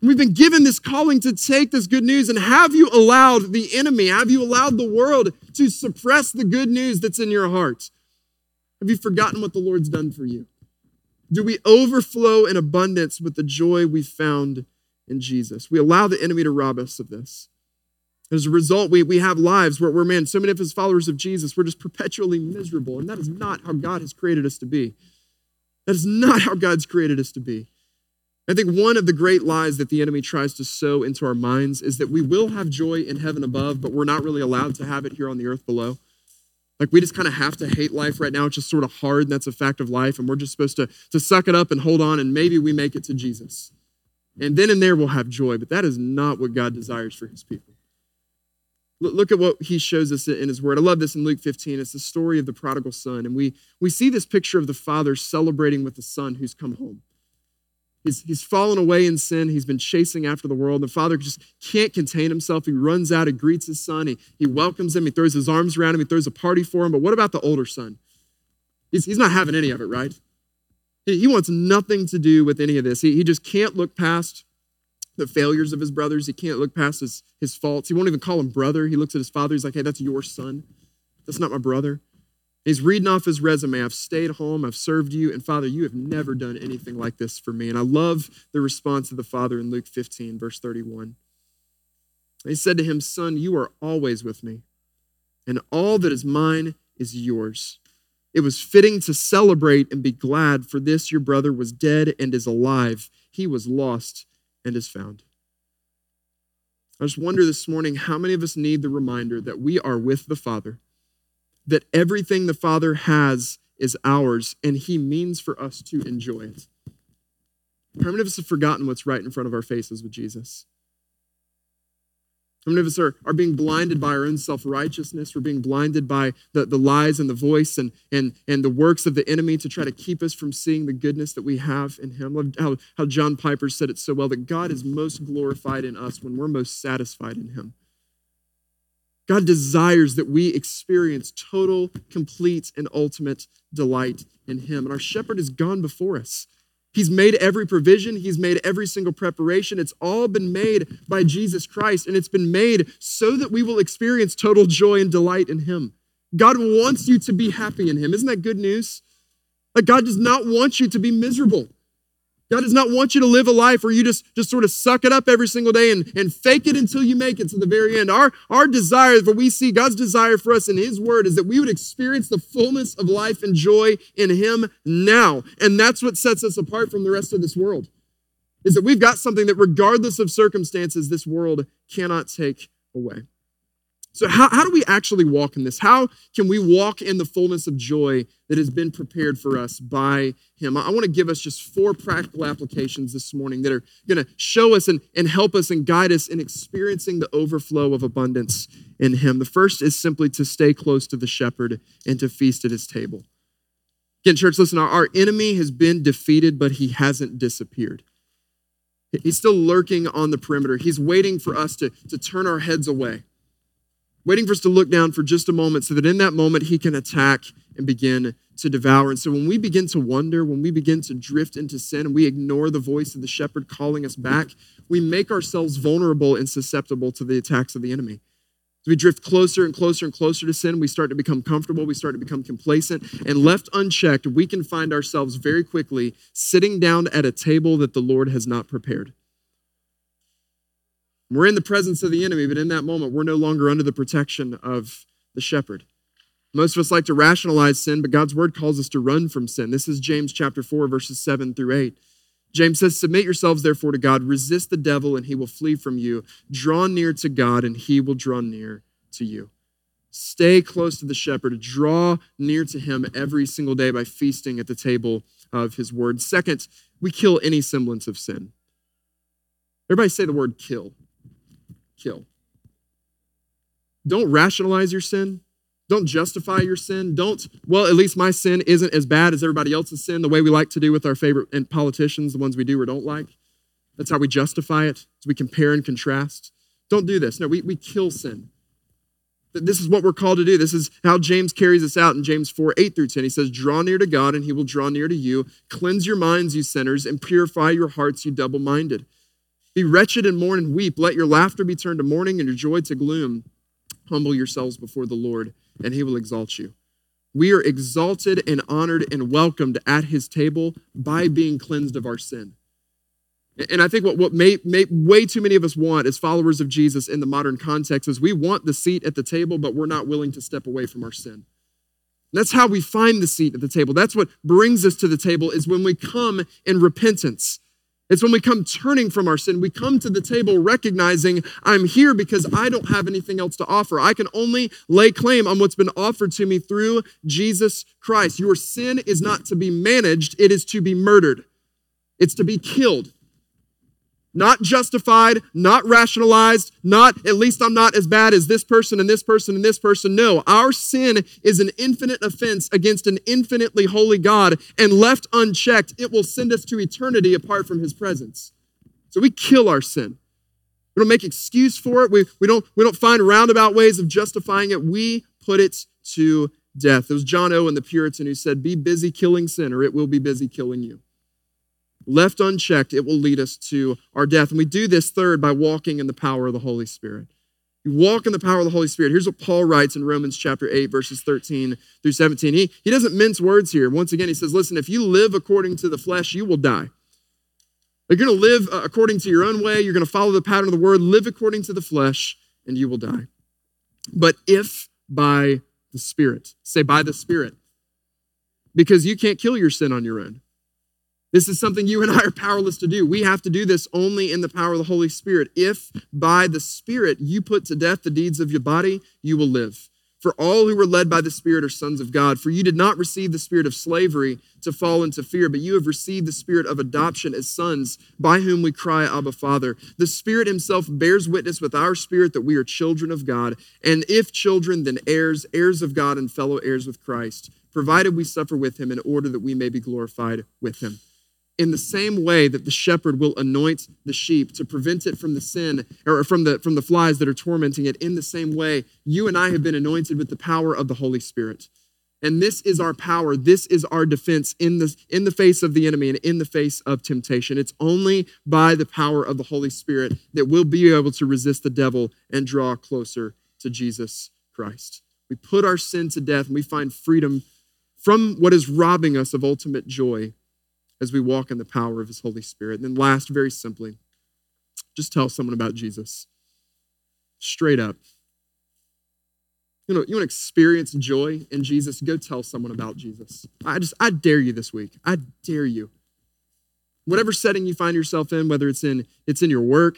We've been given this calling to take this good news, and have you allowed the enemy, have you allowed the world to suppress the good news that's in your heart? Have you forgotten what the Lord's done for you? Do we overflow in abundance with the joy we found in Jesus? We allow the enemy to rob us of this. As a result, we, we have lives where, where, man, so many of us followers of Jesus, we're just perpetually miserable. And that is not how God has created us to be. That is not how God's created us to be. I think one of the great lies that the enemy tries to sow into our minds is that we will have joy in heaven above, but we're not really allowed to have it here on the earth below. Like we just kind of have to hate life right now. It's just sort of hard, and that's a fact of life. And we're just supposed to, to suck it up and hold on, and maybe we make it to Jesus. And then and there we'll have joy. But that is not what God desires for his people. Look at what he shows us in his word. I love this in Luke 15. It's the story of the prodigal son. And we, we see this picture of the father celebrating with the son who's come home. He's, he's fallen away in sin. He's been chasing after the world. The father just can't contain himself. He runs out and greets his son. He, he welcomes him. He throws his arms around him. He throws a party for him. But what about the older son? He's, he's not having any of it, right? He, wants nothing to do with any of this. He, he just can't look past the failures of his brothers. He can't look past his, his faults. He won't even call him brother. He looks at his father. He's like, hey, that's your son. That's not my brother. He's reading off his resume. I've stayed home. I've served you. And Father, you have never done anything like this for me. And I love the response of the Father in Luke 15, verse 31. He said to him, Son, you are always with me, and all that is mine is yours. It was fitting to celebrate and be glad, for this your brother was dead and is alive. He was lost and is found. I just wonder this morning how many of us need the reminder that we are with the Father, that everything the Father has is ours, and He means for us to enjoy it. How many of us have forgotten what's right in front of our faces with Jesus? Many of us are, are being blinded by our own self righteousness? We're being blinded by the, the lies and the voice and, and, and the works of the enemy to try to keep us from seeing the goodness that we have in Him. Love how, how John Piper said it so well that God is most glorified in us when we're most satisfied in Him. God desires that we experience total, complete, and ultimate delight in Him. And our shepherd has gone before us. He's made every provision, He's made every single preparation. It's all been made by Jesus Christ, and it's been made so that we will experience total joy and delight in Him. God wants you to be happy in Him. Isn't that good news? Like, God does not want you to be miserable. God does not want you to live a life where you just, just sort of suck it up every single day and, and fake it until you make it to the very end. Our, our desire, what we see God's desire for us in His Word, is that we would experience the fullness of life and joy in Him now. And that's what sets us apart from the rest of this world, is that we've got something that, regardless of circumstances, this world cannot take away. So, how, how do we actually walk in this? How can we walk in the fullness of joy that has been prepared for us by Him? I, I want to give us just four practical applications this morning that are going to show us and, and help us and guide us in experiencing the overflow of abundance in Him. The first is simply to stay close to the shepherd and to feast at His table. Again, church, listen, our, our enemy has been defeated, but he hasn't disappeared. He's still lurking on the perimeter. He's waiting for us to, to turn our heads away waiting for us to look down for just a moment so that in that moment he can attack and begin to devour. And so when we begin to wonder, when we begin to drift into sin and we ignore the voice of the shepherd calling us back, we make ourselves vulnerable and susceptible to the attacks of the enemy. As we drift closer and closer and closer to sin, we start to become comfortable, we start to become complacent, and left unchecked, we can find ourselves very quickly sitting down at a table that the Lord has not prepared. We're in the presence of the enemy, but in that moment, we're no longer under the protection of the shepherd. Most of us like to rationalize sin, but God's word calls us to run from sin. This is James chapter 4, verses 7 through 8. James says, Submit yourselves therefore to God, resist the devil, and he will flee from you. Draw near to God, and he will draw near to you. Stay close to the shepherd. Draw near to him every single day by feasting at the table of his word. Second, we kill any semblance of sin. Everybody say the word kill kill. Don't rationalize your sin. Don't justify your sin. Don't, well, at least my sin isn't as bad as everybody else's sin, the way we like to do with our favorite and politicians, the ones we do or don't like. That's how we justify it, we compare and contrast. Don't do this. No, we, we kill sin. This is what we're called to do. This is how James carries us out in James 4 8 through 10. He says, Draw near to God, and he will draw near to you. Cleanse your minds, you sinners, and purify your hearts, you double minded. Be wretched and mourn and weep. Let your laughter be turned to mourning and your joy to gloom. Humble yourselves before the Lord, and he will exalt you. We are exalted and honored and welcomed at his table by being cleansed of our sin. And I think what, what may, may, way too many of us want as followers of Jesus in the modern context is we want the seat at the table, but we're not willing to step away from our sin. And that's how we find the seat at the table. That's what brings us to the table is when we come in repentance. It's when we come turning from our sin, we come to the table recognizing I'm here because I don't have anything else to offer. I can only lay claim on what's been offered to me through Jesus Christ. Your sin is not to be managed, it is to be murdered, it's to be killed not justified, not rationalized, not at least I'm not as bad as this person and this person and this person. No, our sin is an infinite offense against an infinitely holy God, and left unchecked, it will send us to eternity apart from his presence. So we kill our sin. We don't make excuse for it. We, we, don't, we don't find roundabout ways of justifying it. We put it to death. It was John Owen, the Puritan, who said, Be busy killing sin, or it will be busy killing you. Left unchecked, it will lead us to our death. And we do this third by walking in the power of the Holy Spirit. You walk in the power of the Holy Spirit. Here's what Paul writes in Romans chapter 8, verses 13 through 17. He, he doesn't mince words here. Once again, he says, Listen, if you live according to the flesh, you will die. You're going to live uh, according to your own way. You're going to follow the pattern of the word, live according to the flesh, and you will die. But if by the Spirit, say by the Spirit, because you can't kill your sin on your own. This is something you and I are powerless to do. We have to do this only in the power of the Holy Spirit. If by the Spirit you put to death the deeds of your body, you will live. For all who were led by the Spirit are sons of God. For you did not receive the spirit of slavery to fall into fear, but you have received the spirit of adoption as sons, by whom we cry, Abba, Father. The Spirit Himself bears witness with our spirit that we are children of God. And if children, then heirs, heirs of God and fellow heirs with Christ, provided we suffer with Him in order that we may be glorified with Him in the same way that the shepherd will anoint the sheep to prevent it from the sin or from the from the flies that are tormenting it in the same way you and I have been anointed with the power of the Holy Spirit. And this is our power. This is our defense in the in the face of the enemy and in the face of temptation. It's only by the power of the Holy Spirit that we'll be able to resist the devil and draw closer to Jesus Christ. We put our sin to death and we find freedom from what is robbing us of ultimate joy as we walk in the power of His Holy Spirit. And then, last, very simply, just tell someone about Jesus. Straight up. You know, you want to experience joy in Jesus? Go tell someone about Jesus. I just, I dare you this week. I dare you. Whatever setting you find yourself in, whether it's in, it's in your work,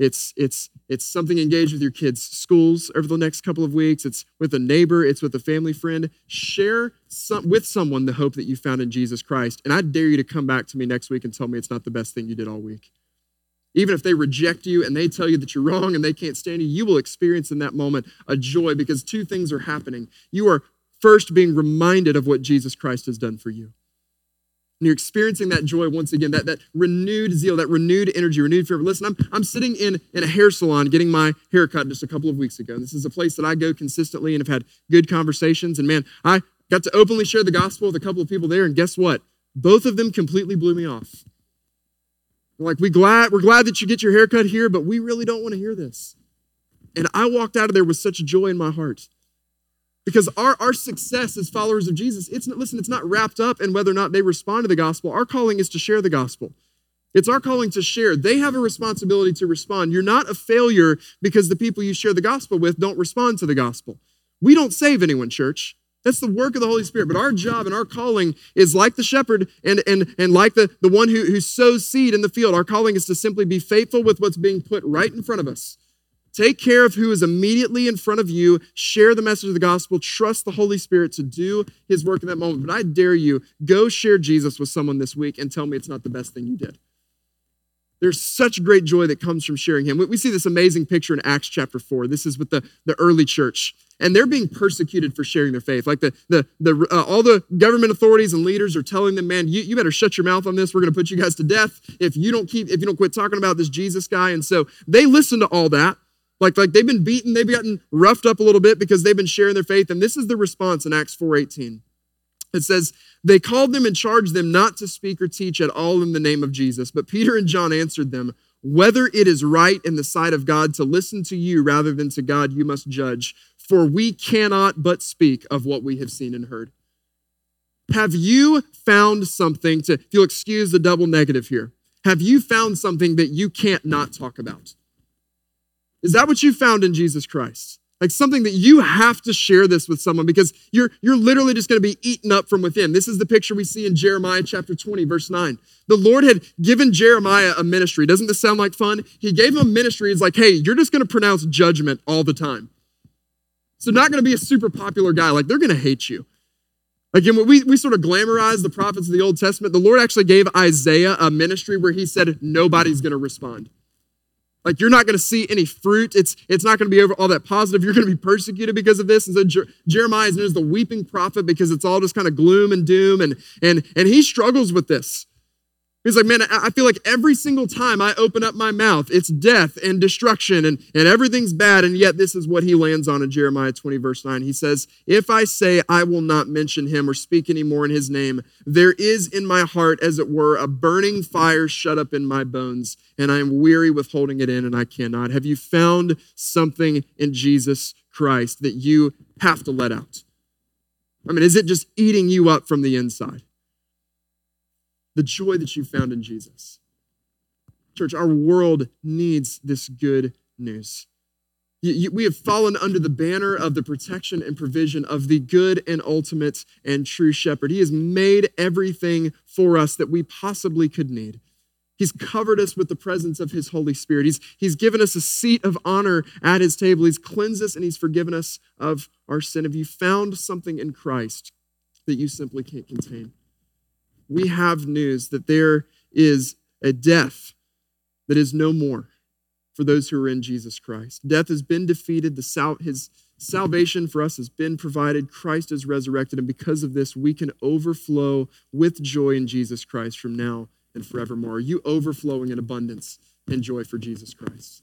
it's, it's, it's something engaged with your kids' schools over the next couple of weeks. It's with a neighbor. It's with a family friend. Share some, with someone the hope that you found in Jesus Christ. And I dare you to come back to me next week and tell me it's not the best thing you did all week. Even if they reject you and they tell you that you're wrong and they can't stand you, you will experience in that moment a joy because two things are happening. You are first being reminded of what Jesus Christ has done for you. And you're experiencing that joy once again, that, that renewed zeal, that renewed energy, renewed fear. Listen, I'm, I'm sitting in, in a hair salon getting my hair cut just a couple of weeks ago. And This is a place that I go consistently and have had good conversations. And man, I got to openly share the gospel with a couple of people there. And guess what? Both of them completely blew me off. Like, we glad, we're glad that you get your hair cut here, but we really don't want to hear this. And I walked out of there with such joy in my heart. Because our, our success as followers of Jesus, it's not, listen, it's not wrapped up in whether or not they respond to the gospel. Our calling is to share the gospel. It's our calling to share. They have a responsibility to respond. You're not a failure because the people you share the gospel with don't respond to the gospel. We don't save anyone, church. That's the work of the Holy Spirit. But our job and our calling is like the shepherd and, and, and like the, the one who, who sows seed in the field. Our calling is to simply be faithful with what's being put right in front of us. Take care of who is immediately in front of you. Share the message of the gospel. Trust the Holy Spirit to do his work in that moment. But I dare you, go share Jesus with someone this week and tell me it's not the best thing you did. There's such great joy that comes from sharing him. We see this amazing picture in Acts chapter 4. This is with the, the early church. And they're being persecuted for sharing their faith. Like the, the, the, uh, all the government authorities and leaders are telling them, man, you, you better shut your mouth on this. We're going to put you guys to death if you don't keep, if you don't quit talking about this Jesus guy. And so they listen to all that. Like, like they've been beaten, they've gotten roughed up a little bit because they've been sharing their faith. And this is the response in Acts 4:18. It says, They called them and charged them not to speak or teach at all in the name of Jesus. But Peter and John answered them, Whether it is right in the sight of God to listen to you rather than to God, you must judge. For we cannot but speak of what we have seen and heard. Have you found something to, if you'll excuse the double negative here, have you found something that you can't not talk about? Is that what you found in Jesus Christ? Like something that you have to share this with someone because you're, you're literally just going to be eaten up from within. This is the picture we see in Jeremiah chapter 20, verse 9. The Lord had given Jeremiah a ministry. Doesn't this sound like fun? He gave him a ministry. It's like, hey, you're just going to pronounce judgment all the time. So, not going to be a super popular guy. Like, they're going to hate you. Again, we, we sort of glamorize the prophets of the Old Testament. The Lord actually gave Isaiah a ministry where he said, nobody's going to respond. Like you're not going to see any fruit. It's, it's not going to be over all that positive. You're going to be persecuted because of this. And so Jer- Jeremiah is known as the weeping prophet because it's all just kind of gloom and doom. And, and, and he struggles with this. He's like, man, I feel like every single time I open up my mouth, it's death and destruction and, and everything's bad. And yet, this is what he lands on in Jeremiah 20, verse 9. He says, If I say I will not mention him or speak anymore in his name, there is in my heart, as it were, a burning fire shut up in my bones, and I am weary with holding it in, and I cannot. Have you found something in Jesus Christ that you have to let out? I mean, is it just eating you up from the inside? The joy that you found in Jesus. Church, our world needs this good news. We have fallen under the banner of the protection and provision of the good and ultimate and true shepherd. He has made everything for us that we possibly could need. He's covered us with the presence of his Holy Spirit. He's, he's given us a seat of honor at his table. He's cleansed us and he's forgiven us of our sin. Have you found something in Christ that you simply can't contain? We have news that there is a death that is no more for those who are in Jesus Christ. Death has been defeated, the sal- his salvation for us has been provided, Christ is resurrected, and because of this, we can overflow with joy in Jesus Christ from now and forevermore. Are you overflowing in abundance and joy for Jesus Christ?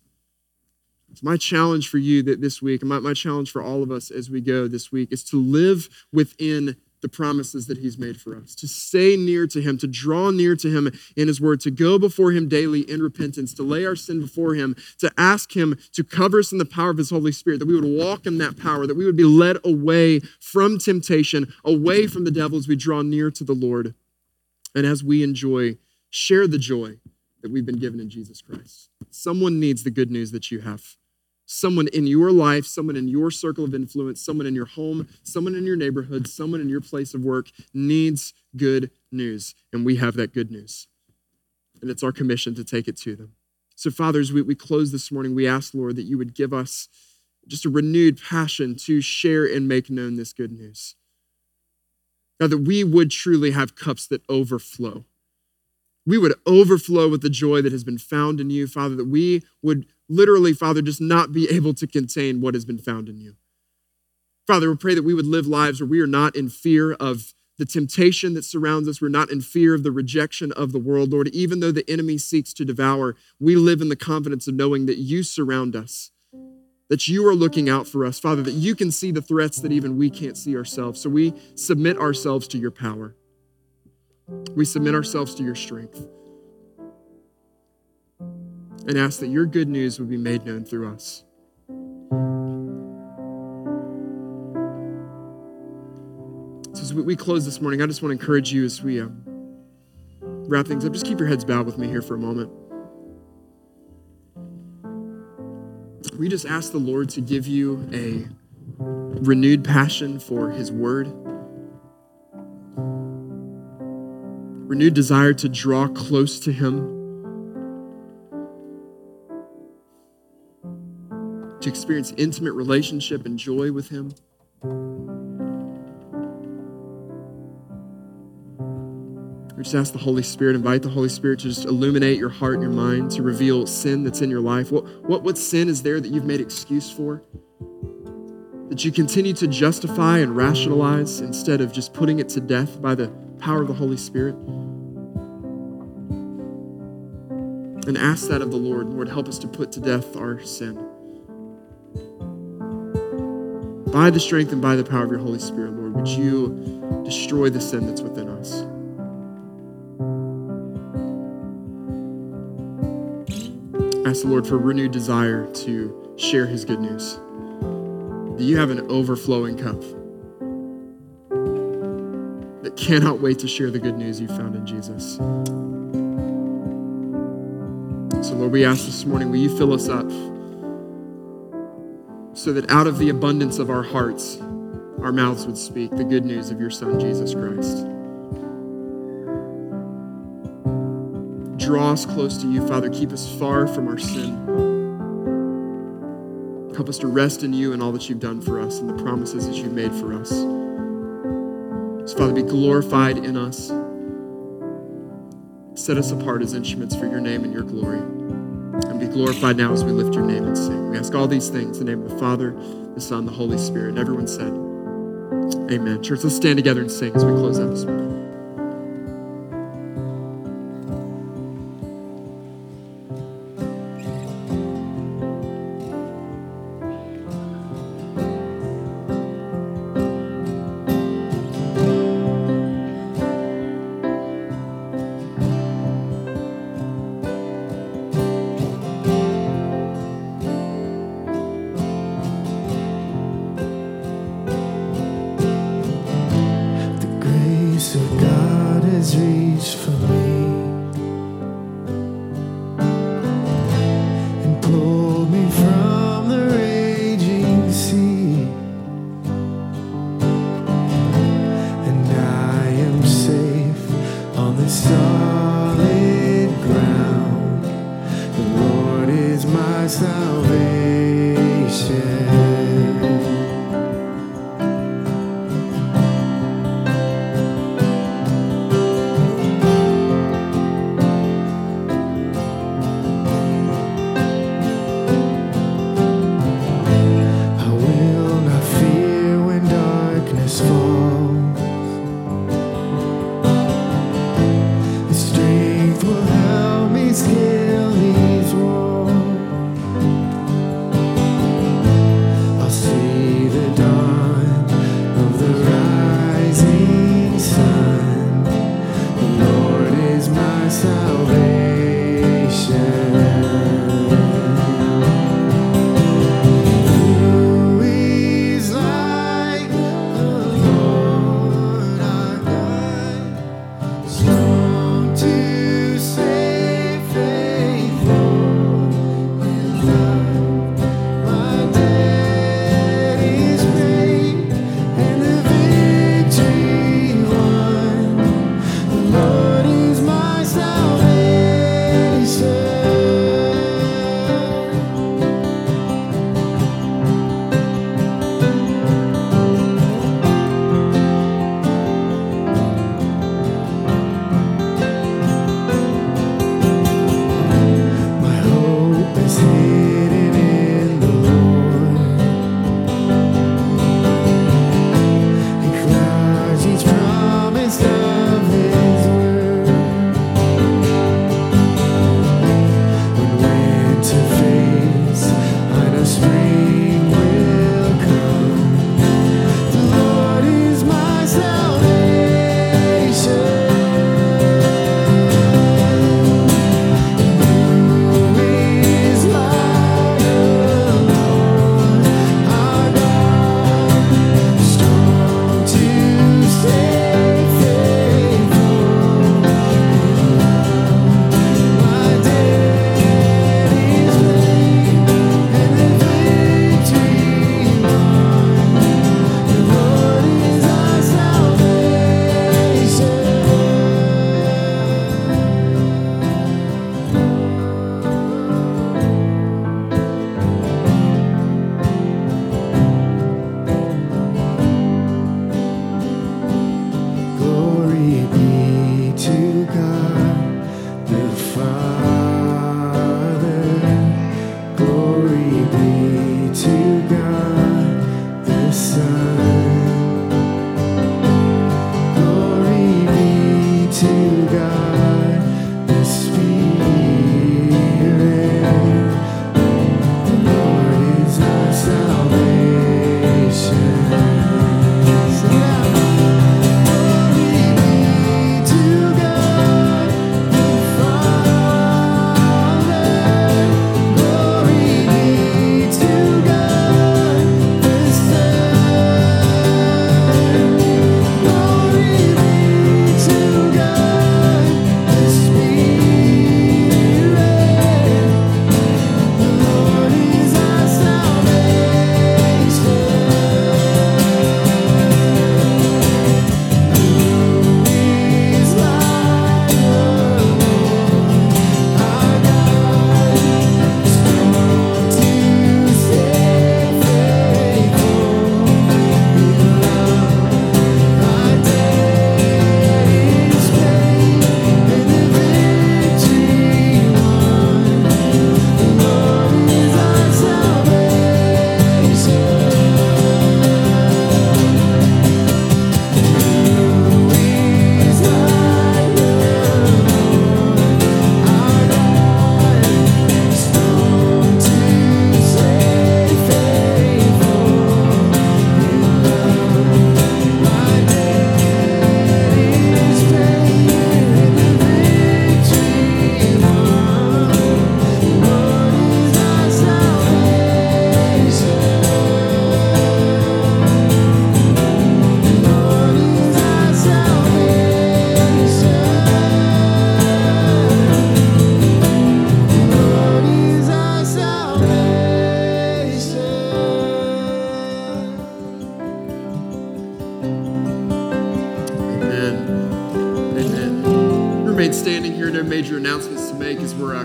It's my challenge for you that this week, and my, my challenge for all of us as we go this week, is to live within the promises that he's made for us, to stay near to him, to draw near to him in his word, to go before him daily in repentance, to lay our sin before him, to ask him to cover us in the power of his Holy Spirit, that we would walk in that power, that we would be led away from temptation, away from the devil as we draw near to the Lord. And as we enjoy, share the joy that we've been given in Jesus Christ. Someone needs the good news that you have someone in your life, someone in your circle of influence, someone in your home, someone in your neighborhood, someone in your place of work needs good news. And we have that good news. And it's our commission to take it to them. So, fathers, we, we close this morning. We ask, Lord, that you would give us just a renewed passion to share and make known this good news. God, that we would truly have cups that overflow. We would overflow with the joy that has been found in you, Father, that we would literally, Father, just not be able to contain what has been found in you. Father, we pray that we would live lives where we are not in fear of the temptation that surrounds us. We're not in fear of the rejection of the world, Lord. Even though the enemy seeks to devour, we live in the confidence of knowing that you surround us, that you are looking out for us, Father, that you can see the threats that even we can't see ourselves. So we submit ourselves to your power. We submit ourselves to your strength and ask that your good news would be made known through us. So, as we close this morning, I just want to encourage you as we um, wrap things up, just keep your heads bowed with me here for a moment. We just ask the Lord to give you a renewed passion for His Word, renewed desire to draw close to Him. to experience intimate relationship and joy with Him. We just ask the Holy Spirit, invite the Holy Spirit to just illuminate your heart and your mind, to reveal sin that's in your life. What, what, what sin is there that you've made excuse for? That you continue to justify and rationalize instead of just putting it to death by the power of the Holy Spirit? And ask that of the Lord. Lord, help us to put to death our sin by the strength and by the power of your Holy Spirit, Lord, would you destroy the sin that's within us? Ask the Lord for renewed desire to share his good news. That you have an overflowing cup cannot wait to share the good news you found in Jesus. So, Lord, we ask this morning, will you fill us up? so that out of the abundance of our hearts, our mouths would speak the good news of your Son, Jesus Christ. Draw us close to you, Father. Keep us far from our sin. Help us to rest in you and all that you've done for us and the promises that you've made for us. Father, be glorified in us. Set us apart as instruments for your name and your glory and be glorified now as we lift your name and sing. We ask all these things in the name of the Father, the Son, the Holy Spirit. Everyone said, Amen. Church, let's stand together and sing as we close out this morning.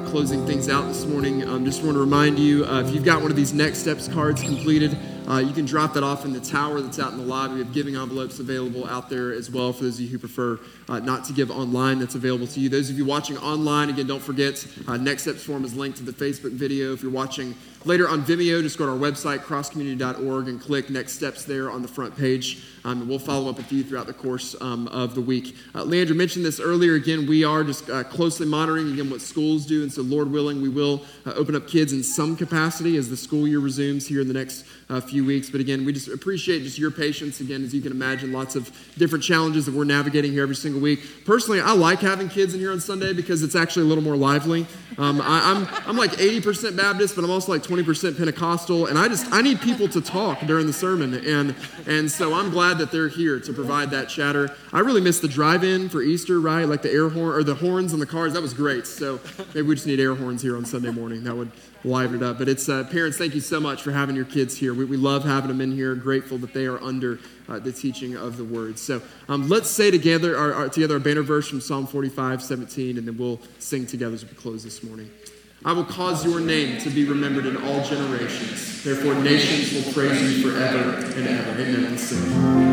Closing things out this morning, um, just want to remind you uh, if you've got one of these next steps cards completed, uh, you can drop that off in the tower that's out in the lobby. We have giving envelopes available out there as well for those of you who prefer uh, not to give online. That's available to you. Those of you watching online, again, don't forget, uh, next steps form is linked to the Facebook video. If you're watching later on Vimeo, just go to our website, crosscommunity.org, and click next steps there on the front page. Um, and we'll follow up with you throughout the course um, of the week. Uh, Leandra mentioned this earlier. Again, we are just uh, closely monitoring again what schools do, and so Lord willing, we will uh, open up kids in some capacity as the school year resumes here in the next uh, few weeks. But again, we just appreciate just your patience. Again, as you can imagine, lots of different challenges that we're navigating here every single week. Personally, I like having kids in here on Sunday because it's actually a little more lively. Um, I, I'm I'm like 80% Baptist, but I'm also like 20% Pentecostal, and I just I need people to talk during the sermon, and and so I'm glad that they're here to provide that chatter. I really miss the drive-in for Easter, right? Like the air horn or the horns on the cars. That was great. So maybe we just need air horns here on Sunday morning. That would liven it up. But it's uh, parents, thank you so much for having your kids here. We, we love having them in here. Grateful that they are under uh, the teaching of the word. So um, let's say together our, our, together our banner verse from Psalm 45, 17, and then we'll sing together as we close this morning. I will cause your name to be remembered in all generations. Therefore, nations will praise you forever and ever. Amen. And sing.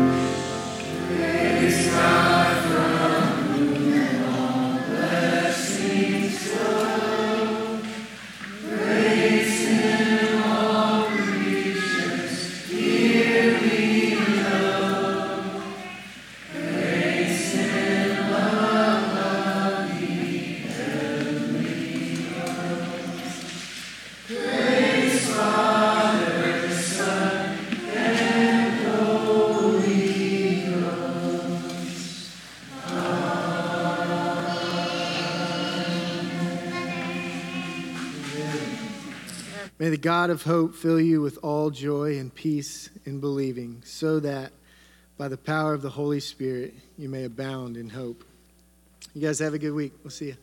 May the God of hope fill you with all joy and peace in believing, so that by the power of the Holy Spirit you may abound in hope. You guys have a good week. We'll see you.